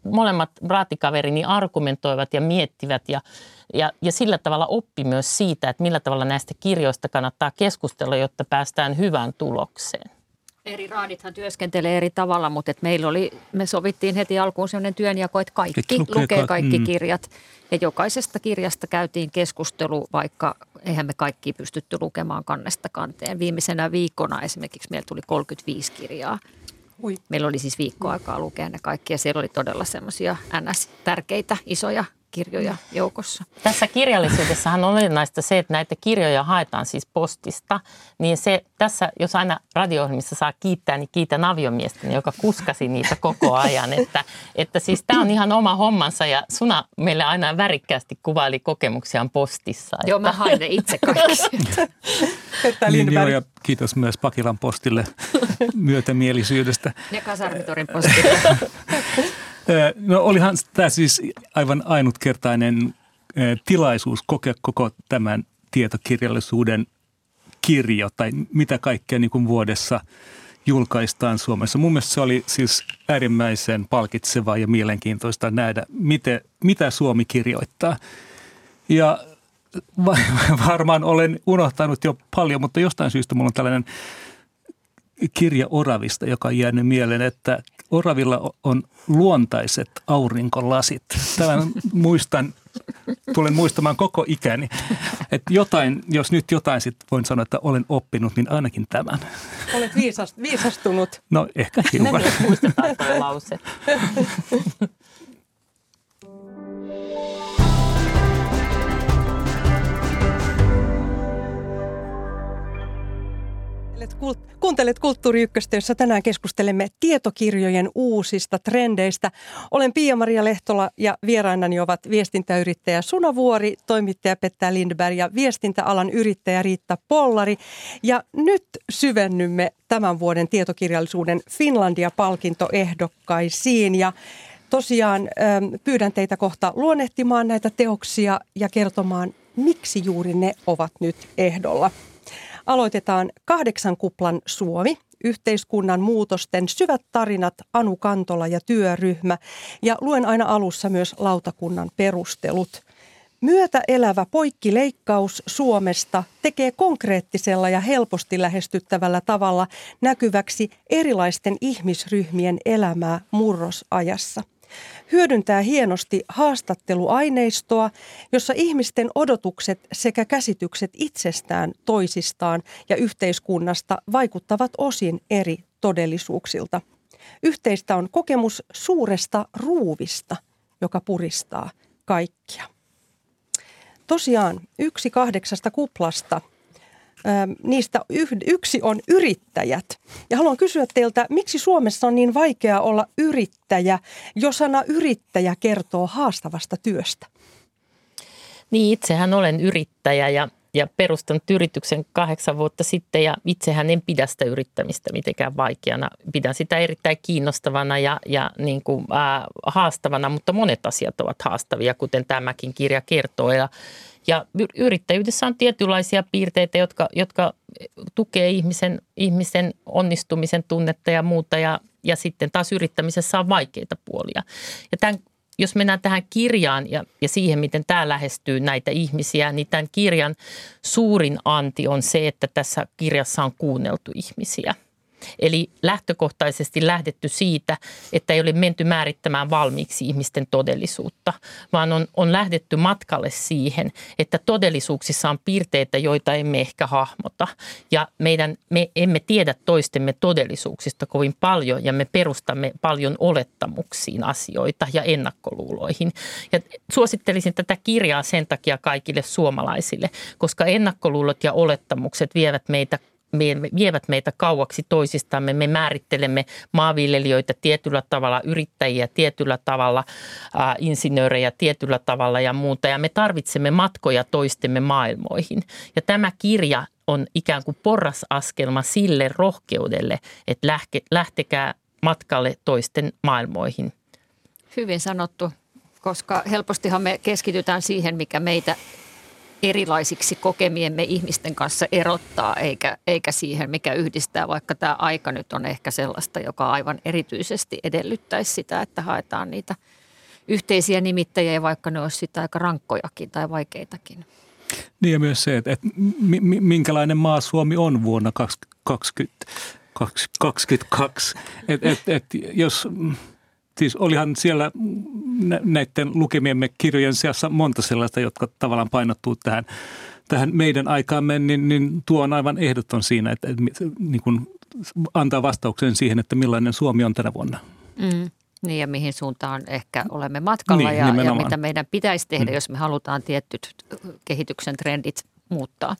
molemmat raatikaverini argumentoivat ja miettivät ja, ja, ja sillä tavalla oppi myös siitä, että millä tavalla näistä kirjoista kannattaa keskustella, jotta päästään hyvään tulokseen. Eri raadithan työskentelee eri tavalla, mutta et meillä oli, me sovittiin heti alkuun sellainen työnjako, että kaikki lukee, lukee kaikki mm. kirjat. Ja jokaisesta kirjasta käytiin keskustelu, vaikka eihän me kaikki pystytty lukemaan kannesta kanteen. Viimeisenä viikkona esimerkiksi meillä tuli 35 kirjaa. Ui. Meillä oli siis viikko aikaa lukea ne kaikki ja siellä oli todella semmoisia NS-tärkeitä isoja kirjoja joukossa. Tässä kirjallisuudessahan on olennaista se, että näitä kirjoja haetaan siis postista. Niin se tässä, jos aina radio saa kiittää, niin kiitän aviomiestäni, joka kuskasi niitä koko ajan. Että, että siis tämä on ihan oma hommansa ja Suna meille aina värikkäästi kuvaili kokemuksiaan postissa. Joo, mä hain ne itse kaikki niin, joo, ja kiitos myös Pakilan postille myötämielisyydestä. Ja Kasarmitorin postille. No olihan tämä siis aivan ainutkertainen tilaisuus kokea koko tämän tietokirjallisuuden kirjo tai mitä kaikkea niin kuin vuodessa julkaistaan Suomessa. Mun mielestä se oli siis äärimmäisen palkitsevaa ja mielenkiintoista nähdä, miten, mitä Suomi kirjoittaa. Ja varmaan olen unohtanut jo paljon, mutta jostain syystä mulla on tällainen kirja Oravista, joka on jäänyt mieleen, että Oravilla on luontaiset aurinkolasit. Tämän muistan, tulen muistamaan koko ikäni. Että jotain, jos nyt jotain sit voin sanoa, että olen oppinut, niin ainakin tämän. Olet viisast, viisastunut. No ehkä hiukan. Muistetaan lause. Kuuntelet Kulttuuri Ykköstä, jossa tänään keskustelemme tietokirjojen uusista trendeistä. Olen Pia-Maria Lehtola ja vierainani ovat viestintäyrittäjä Suna Vuori, toimittaja Petta Lindberg ja viestintäalan yrittäjä Riitta Pollari. Ja nyt syvennymme tämän vuoden tietokirjallisuuden Finlandia-palkintoehdokkaisiin ja Tosiaan pyydän teitä kohta luonnehtimaan näitä teoksia ja kertomaan, miksi juuri ne ovat nyt ehdolla. Aloitetaan kahdeksan kuplan Suomi, yhteiskunnan muutosten syvät tarinat Anu Kantola ja työryhmä ja luen aina alussa myös lautakunnan perustelut. Myötä elävä poikkileikkaus Suomesta tekee konkreettisella ja helposti lähestyttävällä tavalla näkyväksi erilaisten ihmisryhmien elämää murrosajassa hyödyntää hienosti haastatteluaineistoa, jossa ihmisten odotukset sekä käsitykset itsestään, toisistaan ja yhteiskunnasta vaikuttavat osin eri todellisuuksilta. Yhteistä on kokemus suuresta ruuvista, joka puristaa kaikkia. Tosiaan yksi kahdeksasta kuplasta niistä yksi on yrittäjät. Ja haluan kysyä teiltä, miksi Suomessa on niin vaikea olla yrittäjä, jos sana yrittäjä kertoo haastavasta työstä? Niin, itsehän olen yrittäjä ja, ja perustanut yrityksen kahdeksan vuotta sitten ja itsehän en pidä sitä yrittämistä mitenkään vaikeana. Pidän sitä erittäin kiinnostavana ja, ja niin kuin, äh, haastavana, mutta monet asiat ovat haastavia, kuten tämäkin kirja kertoo. Ja, ja yrittäjyydessä on tietynlaisia piirteitä, jotka, jotka tukee ihmisen, ihmisen onnistumisen tunnetta ja muuta. Ja, ja sitten taas yrittämisessä on vaikeita puolia. Ja tämän jos mennään tähän kirjaan ja, ja siihen, miten tämä lähestyy näitä ihmisiä, niin tämän kirjan suurin anti on se, että tässä kirjassa on kuunneltu ihmisiä – Eli lähtökohtaisesti lähdetty siitä, että ei ole menty määrittämään valmiiksi ihmisten todellisuutta, vaan on, on lähdetty matkalle siihen, että todellisuuksissa on piirteitä, joita emme ehkä hahmota. Ja meidän, me emme tiedä toistemme todellisuuksista kovin paljon ja me perustamme paljon olettamuksiin asioita ja ennakkoluuloihin. Ja suosittelisin tätä kirjaa sen takia kaikille suomalaisille, koska ennakkoluulot ja olettamukset vievät meitä vievät meitä kauaksi toisistamme. Me määrittelemme maanviljelijöitä tietyllä tavalla, yrittäjiä tietyllä tavalla, insinöörejä tietyllä tavalla ja muuta. Ja me tarvitsemme matkoja toistemme maailmoihin. Ja tämä kirja on ikään kuin porrasaskelma sille rohkeudelle, että lähtekää matkalle toisten maailmoihin. Hyvin sanottu, koska helpostihan me keskitytään siihen, mikä meitä erilaisiksi kokemiemme ihmisten kanssa erottaa, eikä, eikä siihen, mikä yhdistää, vaikka tämä aika nyt on ehkä sellaista, joka aivan erityisesti edellyttäisi sitä, että haetaan niitä yhteisiä nimittäjiä, vaikka ne olisivat aika rankkojakin tai vaikeitakin. Niin ja myös se, että, että minkälainen maa Suomi on vuonna 2022. Että, että, että jos siis olihan siellä näiden lukemiemme kirjojen seassa monta sellaista, jotka tavallaan painottuu tähän, tähän meidän aikaamme, niin, niin tuo on aivan ehdoton siinä, että, että niin kuin antaa vastauksen siihen, että millainen Suomi on tänä vuonna. Mm. Niin ja mihin suuntaan ehkä olemme matkalla niin, ja, ja mitä meidän pitäisi tehdä, mm. jos me halutaan tietyt kehityksen trendit muuttaa.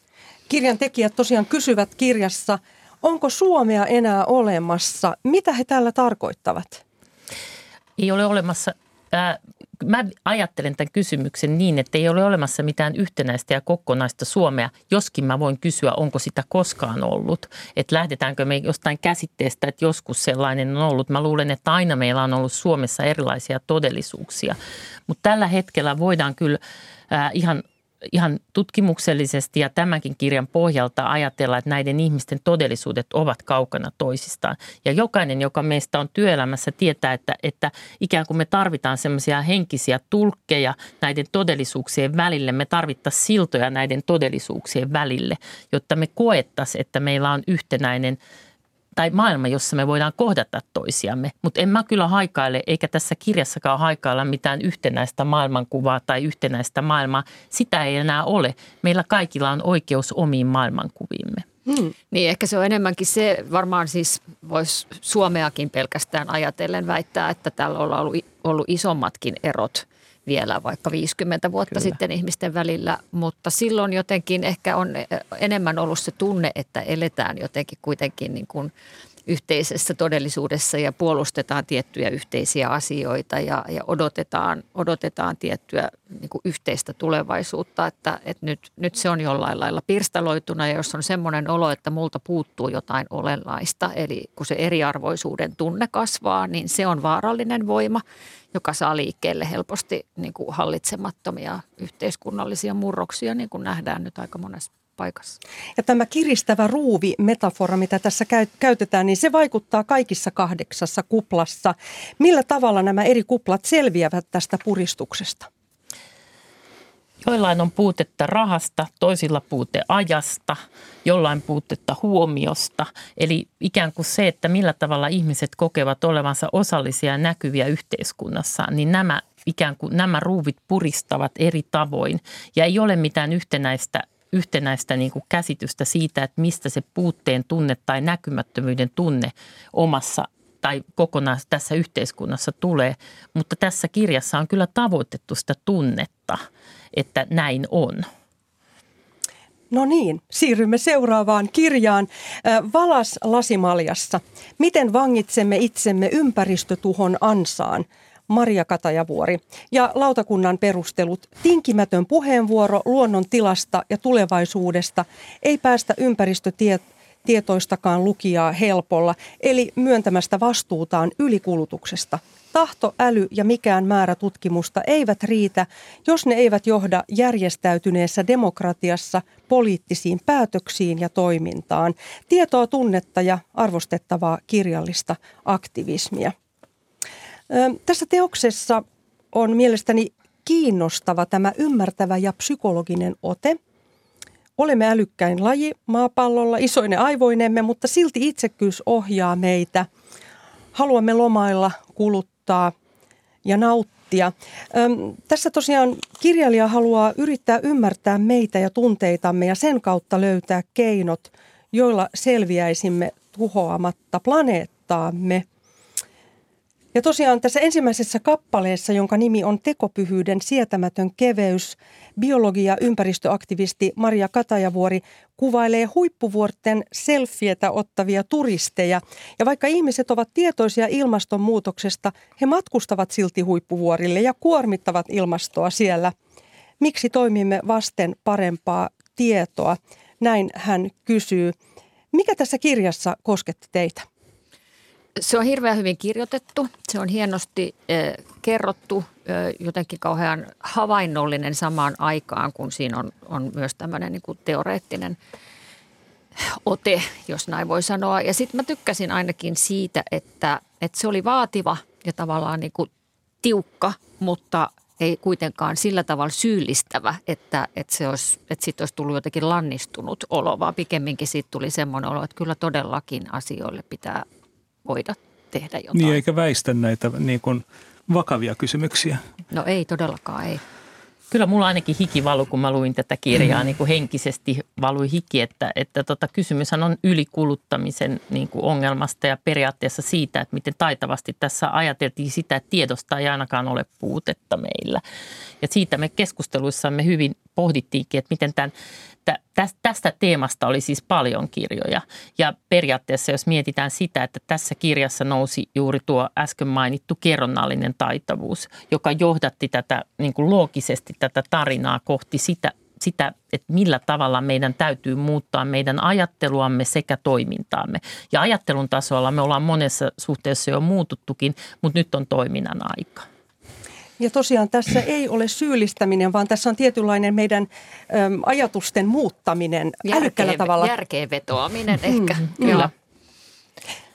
Kirjan tekijät tosiaan kysyvät kirjassa, onko Suomea enää olemassa? Mitä he tällä tarkoittavat? Ei ole olemassa, ää, mä ajattelen tämän kysymyksen niin, että ei ole olemassa mitään yhtenäistä ja kokonaista Suomea, joskin mä voin kysyä, onko sitä koskaan ollut. Että lähdetäänkö me jostain käsitteestä, että joskus sellainen on ollut. Mä luulen, että aina meillä on ollut Suomessa erilaisia todellisuuksia. Mutta tällä hetkellä voidaan kyllä ihan ihan tutkimuksellisesti ja tämänkin kirjan pohjalta ajatella, että näiden ihmisten todellisuudet ovat kaukana toisistaan. Ja jokainen, joka meistä on työelämässä, tietää, että, että ikään kuin me tarvitaan semmoisia henkisiä tulkkeja näiden todellisuuksien välille. Me tarvittaisiin siltoja näiden todellisuuksien välille, jotta me koettaisiin, että meillä on yhtenäinen – tai maailma, jossa me voidaan kohdata toisiamme. Mutta en mä kyllä haikaile, eikä tässä kirjassakaan haikailla mitään yhtenäistä maailmankuvaa tai yhtenäistä maailmaa. Sitä ei enää ole. Meillä kaikilla on oikeus omiin maailmankuviimme. Hmm. Niin ehkä se on enemmänkin se, varmaan siis voisi Suomeakin pelkästään ajatellen väittää, että täällä on ollut, ollut isommatkin erot vielä vaikka 50 vuotta Kyllä. sitten ihmisten välillä, mutta silloin jotenkin ehkä on enemmän ollut se tunne, että eletään jotenkin kuitenkin niin kuin yhteisessä todellisuudessa ja puolustetaan tiettyjä yhteisiä asioita ja, ja odotetaan, odotetaan tiettyä niin kuin yhteistä tulevaisuutta, että, että nyt, nyt se on jollain lailla pirstaloituna ja jos on semmoinen olo, että multa puuttuu jotain olennaista, eli kun se eriarvoisuuden tunne kasvaa, niin se on vaarallinen voima joka saa liikkeelle helposti niin kuin hallitsemattomia yhteiskunnallisia murroksia, niin kuin nähdään nyt aika monessa paikassa. Ja tämä kiristävä ruuvi metafora, mitä tässä käytetään, niin se vaikuttaa kaikissa kahdeksassa kuplassa. Millä tavalla nämä eri kuplat selviävät tästä puristuksesta? Joillain on puutetta rahasta, toisilla puute ajasta, jollain puutetta huomiosta. Eli ikään kuin se, että millä tavalla ihmiset kokevat olevansa osallisia ja näkyviä yhteiskunnassa, niin nämä ikään kuin nämä ruuvit puristavat eri tavoin. Ja ei ole mitään yhtenäistä yhtenäistä niin kuin käsitystä siitä, että mistä se puutteen tunne tai näkymättömyyden tunne omassa tai kokonaan tässä yhteiskunnassa tulee. Mutta tässä kirjassa on kyllä tavoitettu sitä tunnetta – että näin on. No niin, siirrymme seuraavaan kirjaan. Valas lasimaljassa. Miten vangitsemme itsemme ympäristötuhon ansaan? Maria Katajavuori. Ja lautakunnan perustelut. Tinkimätön puheenvuoro luonnon tilasta ja tulevaisuudesta ei päästä ympäristötietoistakaan lukijaa helpolla, eli myöntämästä vastuutaan ylikulutuksesta – Tahto, äly ja mikään määrä tutkimusta eivät riitä, jos ne eivät johda järjestäytyneessä demokratiassa poliittisiin päätöksiin ja toimintaan. Tietoa, tunnetta ja arvostettavaa kirjallista aktivismia. Tässä teoksessa on mielestäni kiinnostava tämä ymmärtävä ja psykologinen ote. Olemme älykkäin laji maapallolla, isoine aivoinemme, mutta silti itsekkyys ohjaa meitä. Haluamme lomailla, kuluttaa ja nauttia. Öm, tässä tosiaan kirjailija haluaa yrittää ymmärtää meitä ja tunteitamme ja sen kautta löytää keinot, joilla selviäisimme tuhoamatta planeettaamme – ja tosiaan tässä ensimmäisessä kappaleessa, jonka nimi on Tekopyhyyden sietämätön keveys, biologi- ja ympäristöaktivisti Maria Katajavuori kuvailee huippuvuorten selfietä ottavia turisteja. Ja vaikka ihmiset ovat tietoisia ilmastonmuutoksesta, he matkustavat silti huippuvuorille ja kuormittavat ilmastoa siellä. Miksi toimimme vasten parempaa tietoa? Näin hän kysyy. Mikä tässä kirjassa kosketti teitä? Se on hirveän hyvin kirjoitettu. Se on hienosti eh, kerrottu, eh, jotenkin kauhean havainnollinen samaan aikaan, kun siinä on, on myös tämmöinen niin kuin teoreettinen ote, jos näin voi sanoa. Ja sitten mä tykkäsin ainakin siitä, että, että se oli vaativa ja tavallaan niin kuin tiukka, mutta ei kuitenkaan sillä tavalla syyllistävä, että, että, se olisi, että siitä olisi tullut jotenkin lannistunut olo, vaan pikemminkin siitä tuli semmoinen olo, että kyllä todellakin asioille pitää voida tehdä jotain. Niin, eikä väistä näitä niin kuin vakavia kysymyksiä. No ei todellakaan, ei. Kyllä mulla ainakin hiki valu, kun mä luin tätä kirjaa, niin kuin henkisesti valui hiki, että, että tota, kysymyshän on ylikuluttamisen niin kuin ongelmasta ja periaatteessa siitä, että miten taitavasti tässä ajateltiin sitä, että tiedosta ei ainakaan ole puutetta meillä. Ja siitä me keskusteluissamme hyvin pohdittiinkin, että miten tämän tästä teemasta oli siis paljon kirjoja. Ja periaatteessa, jos mietitään sitä, että tässä kirjassa nousi juuri tuo äsken mainittu kerronnallinen taitavuus, joka johdatti tätä niin kuin loogisesti tätä tarinaa kohti sitä, sitä, että millä tavalla meidän täytyy muuttaa meidän ajatteluamme sekä toimintaamme. Ja ajattelun tasolla me ollaan monessa suhteessa jo muututtukin, mutta nyt on toiminnan aika. Ja tosiaan tässä ei ole syyllistäminen, vaan tässä on tietynlainen meidän äm, ajatusten muuttaminen Järkeen, älykkäällä tavalla. Järkeen vetoaminen mm, ehkä. Mm, kyllä.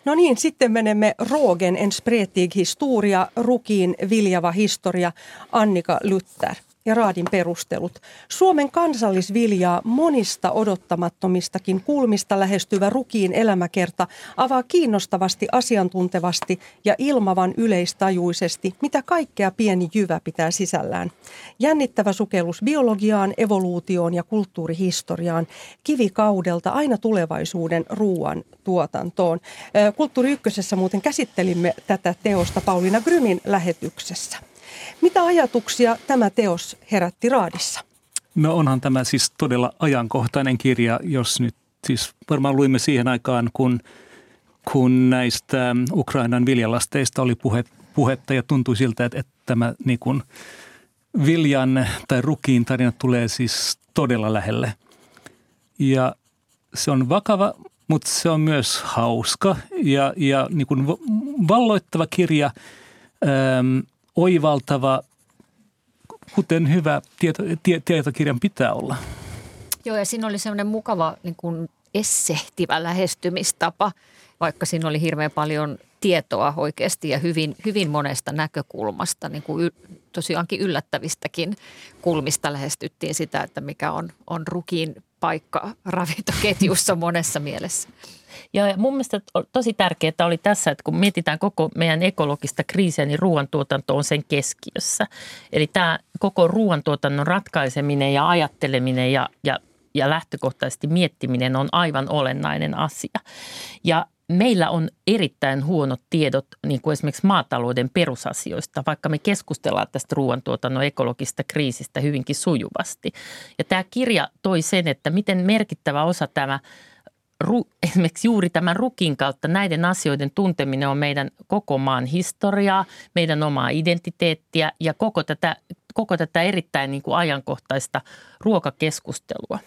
No niin, sitten menemme Rogen en spretig historia, Rukiin viljava historia, Annika Luther ja Raadin perustelut. Suomen kansallisviljaa monista odottamattomistakin kulmista lähestyvä rukiin elämäkerta avaa kiinnostavasti, asiantuntevasti ja ilmavan yleistajuisesti, mitä kaikkea pieni jyvä pitää sisällään. Jännittävä sukellus biologiaan, evoluutioon ja kulttuurihistoriaan, kivikaudelta aina tulevaisuuden ruoan tuotantoon. Kulttuuri Ykkösessä muuten käsittelimme tätä teosta Pauliina Grymin lähetyksessä. Mitä ajatuksia tämä teos herätti Raadissa? No onhan tämä siis todella ajankohtainen kirja, jos nyt siis varmaan luimme siihen aikaan, kun, kun näistä Ukrainan viljalasteista oli puhe, puhetta ja tuntui siltä, että, että tämä niin kuin viljan tai rukiin tarina tulee siis todella lähelle. Ja se on vakava, mutta se on myös hauska ja, ja niin kuin valloittava kirja. Oivaltava, kuten hyvä tieto, tie, tietokirjan pitää olla. Joo, ja siinä oli semmoinen mukava niin kuin essehtivä lähestymistapa, vaikka siinä oli hirveän paljon tietoa oikeasti ja hyvin, hyvin monesta näkökulmasta, niin kuin y, tosiaankin yllättävistäkin kulmista lähestyttiin sitä, että mikä on, on rukiin paikka ravintoketjussa monessa mielessä. Ja mun mielestä tosi tärkeää oli tässä, että kun mietitään koko meidän ekologista kriisiä, niin ruoantuotanto on sen keskiössä. Eli tämä koko ruoantuotannon ratkaiseminen ja ajatteleminen ja, ja, ja lähtökohtaisesti miettiminen on aivan olennainen asia. Ja meillä on erittäin huonot tiedot niin kuin esimerkiksi maatalouden perusasioista, vaikka me keskustellaan tästä ruoantuotannon ekologista kriisistä hyvinkin sujuvasti. Ja tämä kirja toi sen, että miten merkittävä osa tämä ru, esimerkiksi juuri tämän rukin kautta näiden asioiden tunteminen on meidän koko maan historiaa, meidän omaa identiteettiä ja koko tätä, koko tätä erittäin niin kuin ajankohtaista ruokakeskustelua.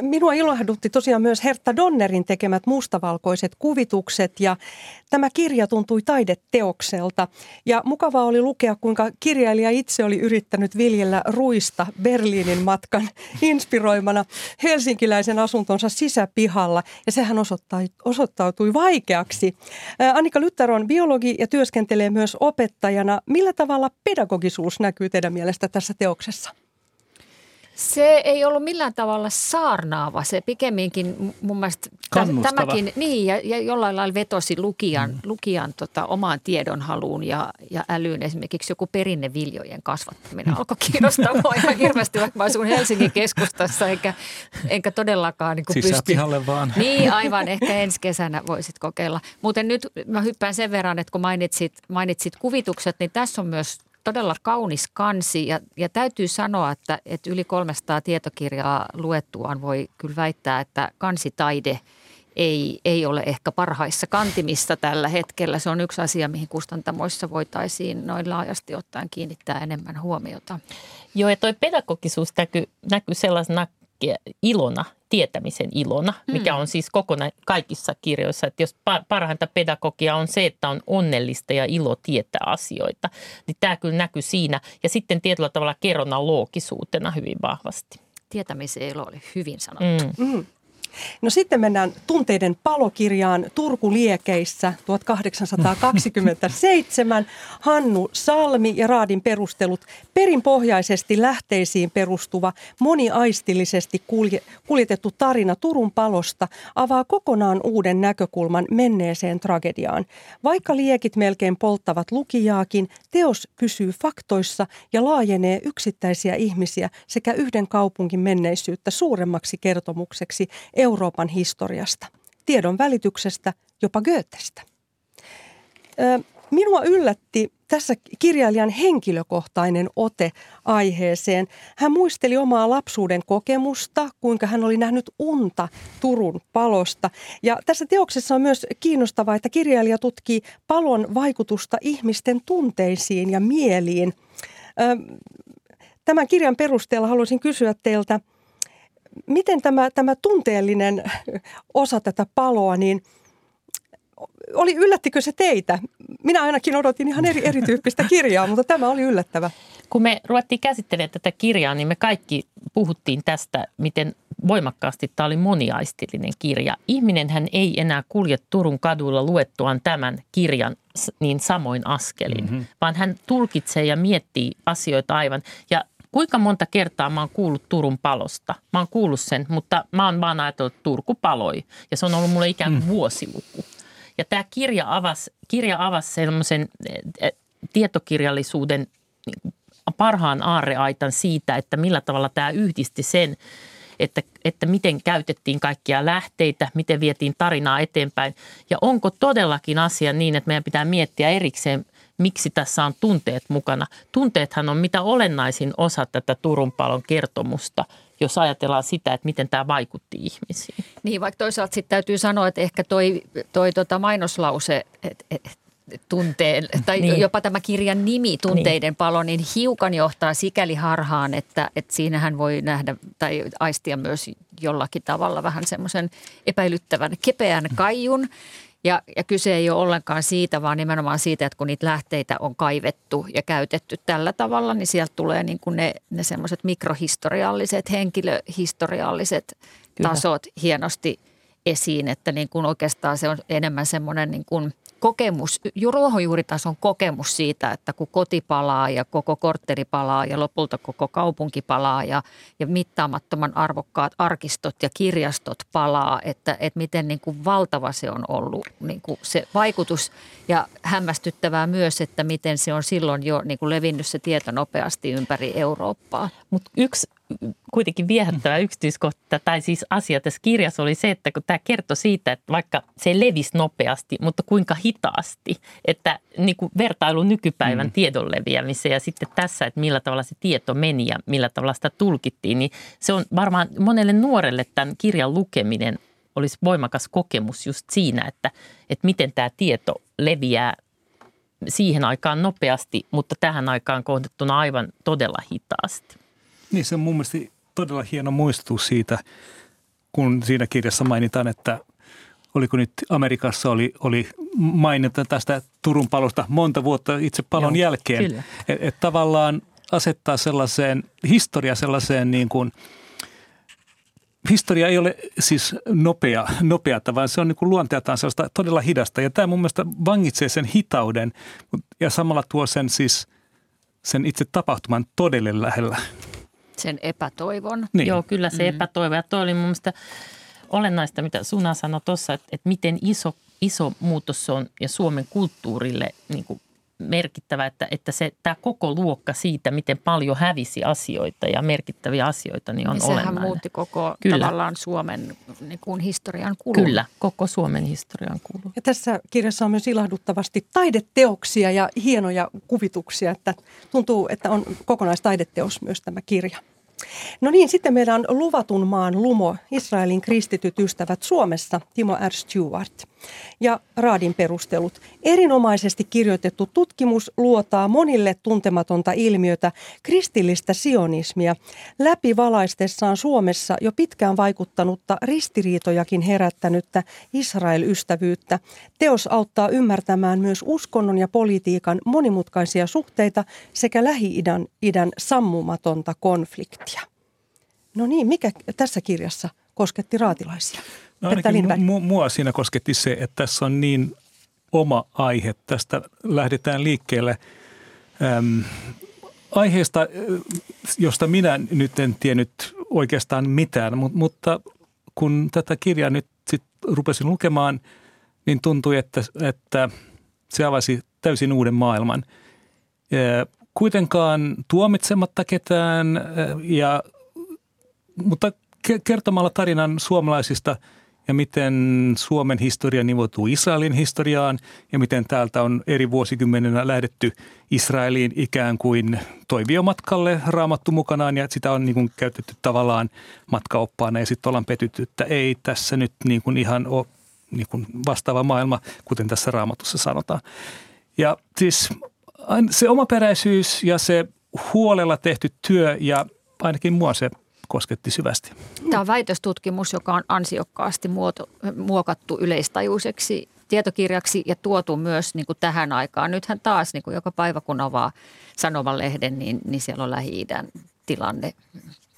Minua ilahdutti tosiaan myös Hertta Donnerin tekemät mustavalkoiset kuvitukset ja tämä kirja tuntui taideteokselta. Ja mukavaa oli lukea, kuinka kirjailija itse oli yrittänyt viljellä ruista Berliinin matkan inspiroimana helsinkiläisen asuntonsa sisäpihalla ja sehän osoittautui vaikeaksi. Annika Lytter on biologi ja työskentelee myös opettajana. Millä tavalla pedagogisuus näkyy teidän mielestä tässä teoksessa? Se ei ollut millään tavalla saarnaava. Se pikemminkin mun mielestä Kannustava. tämäkin, niin ja, ja jollain lailla vetosi lukijan, mm. lukijan tota, omaan tiedonhaluun ja, ja älyyn. Esimerkiksi joku perinneviljojen kasvattaminen mm. alkoi kiinnostaa mua ihan hirveästi, vaikka mä asun Helsingin keskustassa, enkä, enkä todellakaan niin pysty. Sisäpihalle vaan. Niin, aivan. Ehkä ensi kesänä voisit kokeilla. Muuten nyt mä hyppään sen verran, että kun mainitsit, mainitsit kuvitukset, niin tässä on myös todella kaunis kansi ja, ja täytyy sanoa, että, että yli 300 tietokirjaa luettuaan voi kyllä väittää, että kansitaide ei, ei ole ehkä parhaissa kantimissa tällä hetkellä. Se on yksi asia, mihin kustantamoissa voitaisiin noin laajasti ottaen kiinnittää enemmän huomiota. Joo, ja toi pedagogisuus näkyy, sellaisena ilona, tietämisen ilona, mikä mm. on siis kokonaan kaikissa kirjoissa. Että jos parhainta pedagogia on se, että on onnellista ja ilo tietää asioita, niin tämä kyllä näkyy siinä. Ja sitten tietyllä tavalla kerronnan loogisuutena hyvin vahvasti. Tietämisen ilo oli hyvin sanottu. Mm. Mm. No sitten mennään tunteiden palokirjaan Turku liekeissä 1827. Hannu Salmi ja Raadin perustelut perinpohjaisesti lähteisiin perustuva moniaistillisesti kulje, kuljetettu tarina Turun palosta avaa kokonaan uuden näkökulman menneeseen tragediaan. Vaikka liekit melkein polttavat lukijaakin, teos pysyy faktoissa ja laajenee yksittäisiä ihmisiä sekä yhden kaupungin menneisyyttä suuremmaksi kertomukseksi Euroopan historiasta, tiedon välityksestä, jopa Goethestä. Minua yllätti tässä kirjailijan henkilökohtainen ote aiheeseen. Hän muisteli omaa lapsuuden kokemusta, kuinka hän oli nähnyt unta Turun palosta. Ja tässä teoksessa on myös kiinnostavaa, että kirjailija tutkii palon vaikutusta ihmisten tunteisiin ja mieliin. Tämän kirjan perusteella haluaisin kysyä teiltä – miten tämä, tämä tunteellinen osa tätä paloa, niin oli, yllättikö se teitä? Minä ainakin odotin ihan eri, erityyppistä kirjaa, mutta tämä oli yllättävä. Kun me ruvettiin käsittelemään tätä kirjaa, niin me kaikki puhuttiin tästä, miten voimakkaasti tämä oli moniaistillinen kirja. Ihminenhän ei enää kulje Turun kadulla luettuaan tämän kirjan niin samoin askelin, mm-hmm. vaan hän tulkitsee ja miettii asioita aivan. Ja Kuinka monta kertaa mä oon kuullut Turun palosta? Mä oon kuullut sen, mutta mä oon vaan ajatellut, että Turku paloi. Ja se on ollut mulle ikään kuin mm. vuosiluku. Ja tämä kirja avasi, kirja avasi sellaisen eh, tietokirjallisuuden niin parhaan aarreaitan siitä, että millä tavalla tämä yhdisti sen, että, että miten käytettiin kaikkia lähteitä, miten vietiin tarinaa eteenpäin. Ja onko todellakin asia niin, että meidän pitää miettiä erikseen – miksi tässä on tunteet mukana. Tunteethan on mitä olennaisin osa tätä Turun palon kertomusta, jos ajatellaan sitä, että miten tämä vaikutti ihmisiin. Niin, vaikka toisaalta sitten täytyy sanoa, että ehkä toi, toi tota mainoslause, että et, tunteen, tai niin. jopa tämä kirjan nimi, Tunteiden niin. palo, niin hiukan johtaa sikäli harhaan, että, että siinähän voi nähdä tai aistia myös jollakin tavalla vähän semmoisen epäilyttävän kepeän kaijun. Ja, ja kyse ei ole ollenkaan siitä, vaan nimenomaan siitä, että kun niitä lähteitä on kaivettu ja käytetty tällä tavalla, niin sieltä tulee niin kuin ne, ne semmoiset mikrohistorialliset, henkilöhistorialliset Kyllä. tasot hienosti esiin, että niin kuin oikeastaan se on enemmän semmoinen niin kuin – kokemus, ruohonjuuritason kokemus siitä, että kun koti palaa ja koko kortteri palaa ja lopulta koko kaupunki palaa ja, ja mittaamattoman arvokkaat arkistot ja kirjastot palaa, että, että miten niin kuin valtava se on ollut niin kuin se vaikutus ja hämmästyttävää myös, että miten se on silloin jo niin kuin levinnyt se tieto nopeasti ympäri Eurooppaa. Mutta yksi kuitenkin viehättävä yksityiskohta tai siis asia tässä kirjassa oli se, että kun tämä kertoi siitä, että vaikka se levisi nopeasti, mutta kuinka hitaasti, että niin kuin vertailu nykypäivän mm. tiedon leviämiseen ja sitten tässä, että millä tavalla se tieto meni ja millä tavalla sitä tulkittiin, niin se on varmaan monelle nuorelle tämän kirjan lukeminen olisi voimakas kokemus just siinä, että, että miten tämä tieto leviää siihen aikaan nopeasti, mutta tähän aikaan kohdettuna aivan todella hitaasti. Niin se on mun mielestä todella hieno muistutus siitä, kun siinä kirjassa mainitaan, että oliko nyt Amerikassa oli, oli mainita tästä Turun palosta monta vuotta itse palon Joo, jälkeen. Että et tavallaan asettaa sellaiseen, historia sellaiseen niin kuin – historia ei ole siis nopea, nopeata, vaan se on niin kuin luonteeltaan sellaista todella hidasta. Ja tämä mun mielestä vangitsee sen hitauden ja samalla tuo sen siis sen itse tapahtuman todelle lähellä. Sen epätoivon. Niin. Joo, kyllä se mm. epätoivo. Ja toi oli mun mielestä olennaista, mitä Suna sanoi tuossa, että, että miten iso, iso muutos se on ja Suomen kulttuurille niin kuin merkittävä, että, että se, tämä koko luokka siitä, miten paljon hävisi asioita ja merkittäviä asioita, niin on niin sehän olennainen. muutti koko Kyllä. tavallaan Suomen niin kuin historian kulun. Kyllä, koko Suomen historian kulun. Ja tässä kirjassa on myös ilahduttavasti taideteoksia ja hienoja kuvituksia, että tuntuu, että on kokonaistaideteos myös tämä kirja. No niin, sitten meillä on luvatun maan lumo, Israelin kristityt ystävät Suomessa, Timo R. Stewart. Ja Raadin perustelut. Erinomaisesti kirjoitettu tutkimus luotaa monille tuntematonta ilmiötä, kristillistä sionismia, läpivalaistessaan Suomessa jo pitkään vaikuttanutta ristiriitojakin herättänyttä Israel-ystävyyttä. Teos auttaa ymmärtämään myös uskonnon ja politiikan monimutkaisia suhteita sekä Lähi-idän idän sammumatonta konfliktia. No niin, mikä tässä kirjassa kosketti raatilaisia? No ainakin mu- mua siinä kosketti se, että tässä on niin oma aihe. Tästä lähdetään liikkeelle äm, aiheesta, josta minä nyt en tiennyt oikeastaan mitään, mutta, mutta kun tätä kirjaa nyt sit rupesin lukemaan, niin tuntui, että, että se avasi täysin uuden maailman. Kuitenkaan tuomitsematta ketään, ja, mutta kertomalla tarinan suomalaisista – ja miten Suomen historia nivoutuu Israelin historiaan ja miten täältä on eri vuosikymmeninä lähdetty Israeliin ikään kuin toiviomatkalle raamattu mukanaan ja sitä on niin kuin käytetty tavallaan matkaoppaana ja sitten ollaan petytty, että ei tässä nyt niin kuin ihan ole niin kuin vastaava maailma, kuten tässä raamatussa sanotaan. Ja siis se omaperäisyys ja se huolella tehty työ ja ainakin mua se kosketti syvästi. Tämä on väitöstutkimus, joka on ansiokkaasti muoto, muokattu yleistajuiseksi tietokirjaksi ja tuotu myös niin kuin tähän aikaan. Nythän taas niin kuin joka päivä kun avaa sanomalehden, niin, niin siellä on lähi tilanne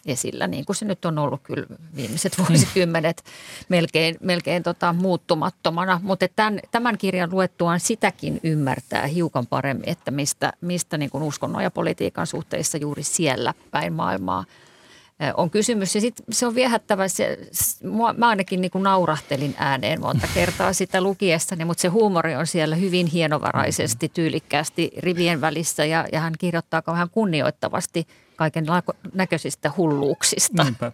esillä, niin kuin se nyt on ollut kyllä viimeiset vuosikymmenet melkein, melkein tota, muuttumattomana. Mutta tämän, tämän kirjan luettuaan sitäkin ymmärtää hiukan paremmin, että mistä, mistä niin kuin uskonnon ja politiikan suhteissa juuri siellä päin maailmaa – on kysymys. Ja sitten se on viehättävä, se, mä ainakin niin kuin naurahtelin ääneen monta kertaa sitä lukiessani, mutta se huumori on siellä hyvin hienovaraisesti, tyylikkäästi rivien välissä ja, ja hän kirjoittaa vähän kunnioittavasti kaiken näköisistä hulluuksista. Niinpä,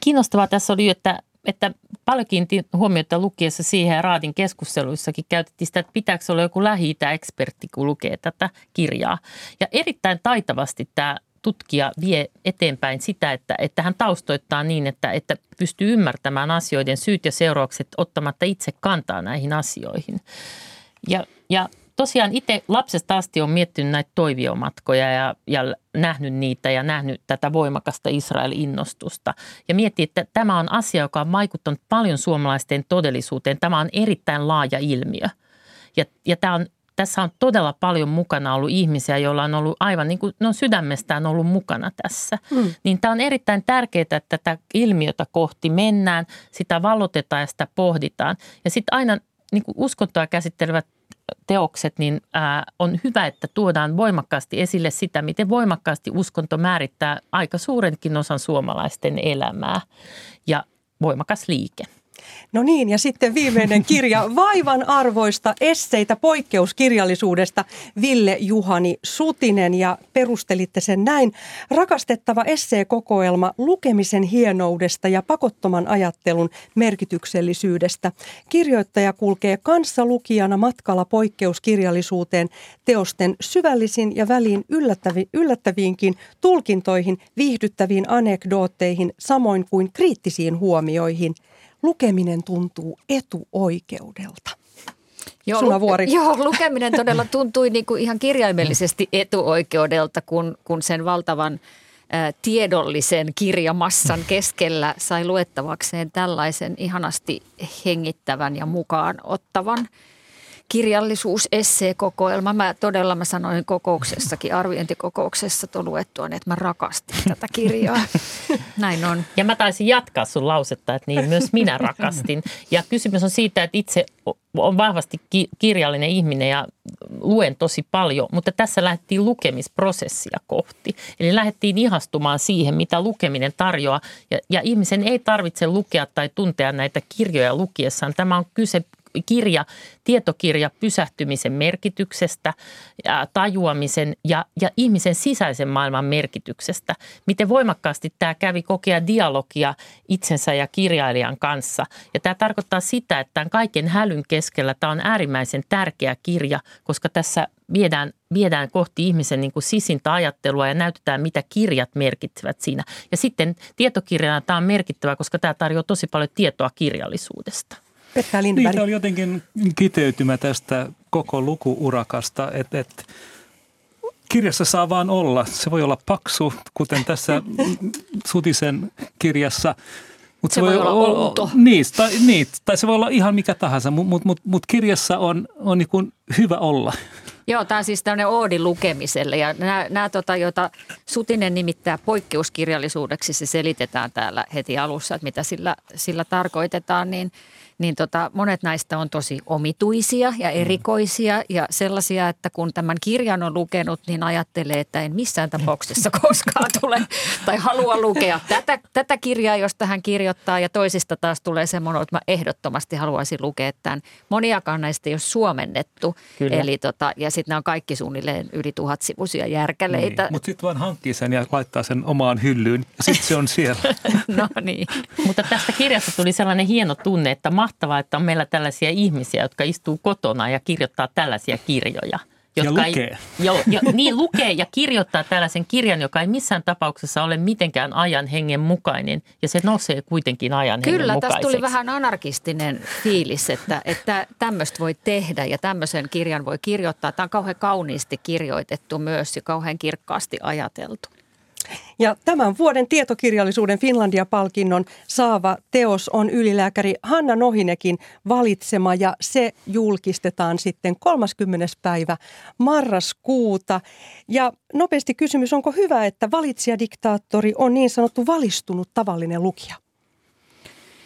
Kiinnostavaa tässä oli, että että paljon kiinnitin huomiota lukiessa siihen ja Raadin keskusteluissakin käytettiin sitä, että pitääkö olla joku lähi ekspertti kun lukee tätä kirjaa. Ja erittäin taitavasti tämä tutkija vie eteenpäin sitä, että, että hän taustoittaa niin, että, että pystyy ymmärtämään asioiden syyt ja seuraukset ottamatta itse kantaa näihin asioihin. Ja, ja tosiaan itse lapsesta asti on miettinyt näitä toiviomatkoja ja, ja nähnyt niitä ja nähnyt tätä voimakasta Israel-innostusta. Ja miettii, että tämä on asia, joka on vaikuttanut paljon suomalaisten todellisuuteen. Tämä on erittäin laaja ilmiö. Ja, ja tämä on tässä on todella paljon mukana ollut ihmisiä, joilla on ollut aivan niin kuin, ne on sydämestään ollut mukana tässä. Mm. Niin tämä on erittäin tärkeää, että tätä ilmiötä kohti mennään, sitä valotetaan ja sitä pohditaan. Ja sitten aina niin kuin uskontoa käsittelevät teokset, niin ää, on hyvä, että tuodaan voimakkaasti esille sitä, miten voimakkaasti uskonto määrittää aika suurenkin osan suomalaisten elämää ja voimakas liike. No niin, ja sitten viimeinen kirja, Vaivan arvoista esseitä poikkeuskirjallisuudesta, Ville Juhani Sutinen, ja perustelitte sen näin. Rakastettava esseekokoelma lukemisen hienoudesta ja pakottoman ajattelun merkityksellisyydestä. Kirjoittaja kulkee kanssalukijana matkalla poikkeuskirjallisuuteen teosten syvällisin ja väliin yllättävi, yllättäviinkin tulkintoihin, viihdyttäviin anekdootteihin, samoin kuin kriittisiin huomioihin – lukeminen tuntuu etuoikeudelta. Joo, Suna Vuori. Joo, lukeminen todella tuntui niin kuin ihan kirjaimellisesti etuoikeudelta, kun, kun sen valtavan tiedollisen kirjamassan keskellä sai luettavakseen tällaisen ihanasti hengittävän ja mukaan ottavan kirjallisuus kokoelma Mä todella mä sanoin kokouksessakin, arviointikokouksessa tuon luettua, että mä rakastin tätä kirjaa. Näin on. Ja mä taisin jatkaa sun lausetta, että niin myös minä rakastin. Ja kysymys on siitä, että itse on vahvasti kirjallinen ihminen ja luen tosi paljon, mutta tässä lähdettiin lukemisprosessia kohti. Eli lähdettiin ihastumaan siihen, mitä lukeminen tarjoaa. Ja, ja ihmisen ei tarvitse lukea tai tuntea näitä kirjoja lukiessaan. Tämä on kyse kirja, tietokirja pysähtymisen merkityksestä, tajuamisen ja, ja ihmisen sisäisen maailman merkityksestä. Miten voimakkaasti tämä kävi kokea dialogia itsensä ja kirjailijan kanssa. Ja tämä tarkoittaa sitä, että tämän kaiken hälyn keskellä tämä on äärimmäisen tärkeä kirja, koska tässä viedään, viedään kohti ihmisen niin kuin sisintä ajattelua ja näytetään, mitä kirjat merkitsevät siinä. Ja sitten tietokirjana tämä on merkittävä, koska tämä tarjoaa tosi paljon tietoa kirjallisuudesta. Pekka Lindberg. Niin, oli jotenkin kiteytymä tästä koko lukuurakasta, että, että kirjassa saa vaan olla. Se voi olla paksu, kuten tässä Sutisen kirjassa. Mutta se, se voi olla outo. Niin tai, niin, tai se voi olla ihan mikä tahansa, mutta mut, mut, mut kirjassa on, on niin hyvä olla. Joo, tämä on siis tämmöinen oodi lukemiselle ja nämä, nämä tota, joita Sutinen nimittää poikkeuskirjallisuudeksi, se selitetään täällä heti alussa, että mitä sillä, sillä tarkoitetaan, niin – niin tota, monet näistä on tosi omituisia ja mm. erikoisia ja sellaisia, että kun tämän kirjan on lukenut, niin ajattelee, että en missään tapauksessa koskaan tule tai halua lukea tätä, tätä kirjaa, josta hän kirjoittaa ja toisista taas tulee semmoinen, että mä ehdottomasti haluaisin lukea tämän. Moniakaan näistä ei ole suomennettu, Kyllä. Eli tota, ja sitten nämä on kaikki suunnilleen yli tuhat sivuisia järkäleitä. Niin, mutta sitten vaan hankkii sen ja laittaa sen omaan hyllyyn ja sitten se on siellä. no niin. mutta tästä kirjasta tuli sellainen hieno tunne, että mahtavaa, että on meillä tällaisia ihmisiä, jotka istuu kotona ja kirjoittaa tällaisia kirjoja. Jotka ja lukee. Ei, jo, jo, niin lukee ja kirjoittaa tällaisen kirjan, joka ei missään tapauksessa ole mitenkään ajan hengen mukainen. Ja se nousee kuitenkin ajan Kyllä, hengen mukaiseksi. tästä tuli vähän anarkistinen fiilis, että, että tämmöistä voi tehdä ja tämmöisen kirjan voi kirjoittaa. Tämä on kauhean kauniisti kirjoitettu myös ja kauhean kirkkaasti ajateltu. Ja tämän vuoden tietokirjallisuuden Finlandia-palkinnon saava teos on ylilääkäri Hanna Nohinekin valitsema ja se julkistetaan sitten 30. päivä marraskuuta. Ja nopeasti kysymys, onko hyvä, että valitsijadiktaattori on niin sanottu valistunut tavallinen lukija?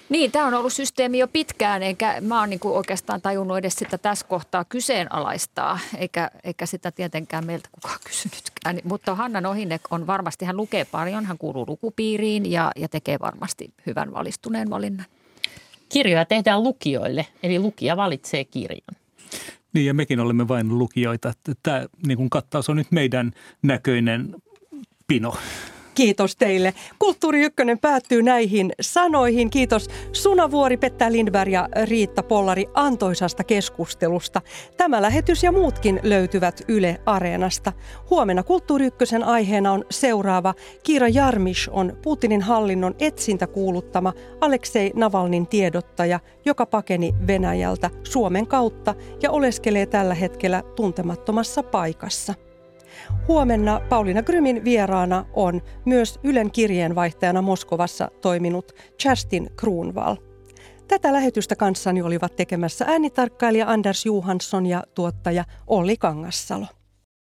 Niin, tämä on ollut systeemi jo pitkään, eikä mä oon niinku oikeastaan tajunnut edes sitä tässä kohtaa kyseenalaistaa, eikä, eikä sitä tietenkään meiltä kukaan kysynytkään. Mutta Hanna Nohinek on varmasti, hän lukee paljon, hän kuuluu lukupiiriin ja, ja tekee varmasti hyvän valistuneen valinnan. Kirjoja tehdään lukijoille, eli lukija valitsee kirjan. Niin ja mekin olemme vain lukijoita. Tämä niin kuin kattaus on nyt meidän näköinen pino. Kiitos teille. Kulttuuri Ykkönen päättyy näihin sanoihin. Kiitos Suna Vuori, Petta Lindberg ja Riitta Pollari antoisasta keskustelusta. Tämä lähetys ja muutkin löytyvät Yle Areenasta. Huomenna Kulttuuri Ykkösen aiheena on seuraava. Kiira Jarmish on Putinin hallinnon etsintä kuuluttama Aleksei Navalnin tiedottaja, joka pakeni Venäjältä Suomen kautta ja oleskelee tällä hetkellä tuntemattomassa paikassa. Huomenna Pauliina Grymin vieraana on myös Ylen kirjeenvaihtajana Moskovassa toiminut Justin Kruunval. Tätä lähetystä kanssani olivat tekemässä äänitarkkailija Anders Johansson ja tuottaja Olli Kangassalo.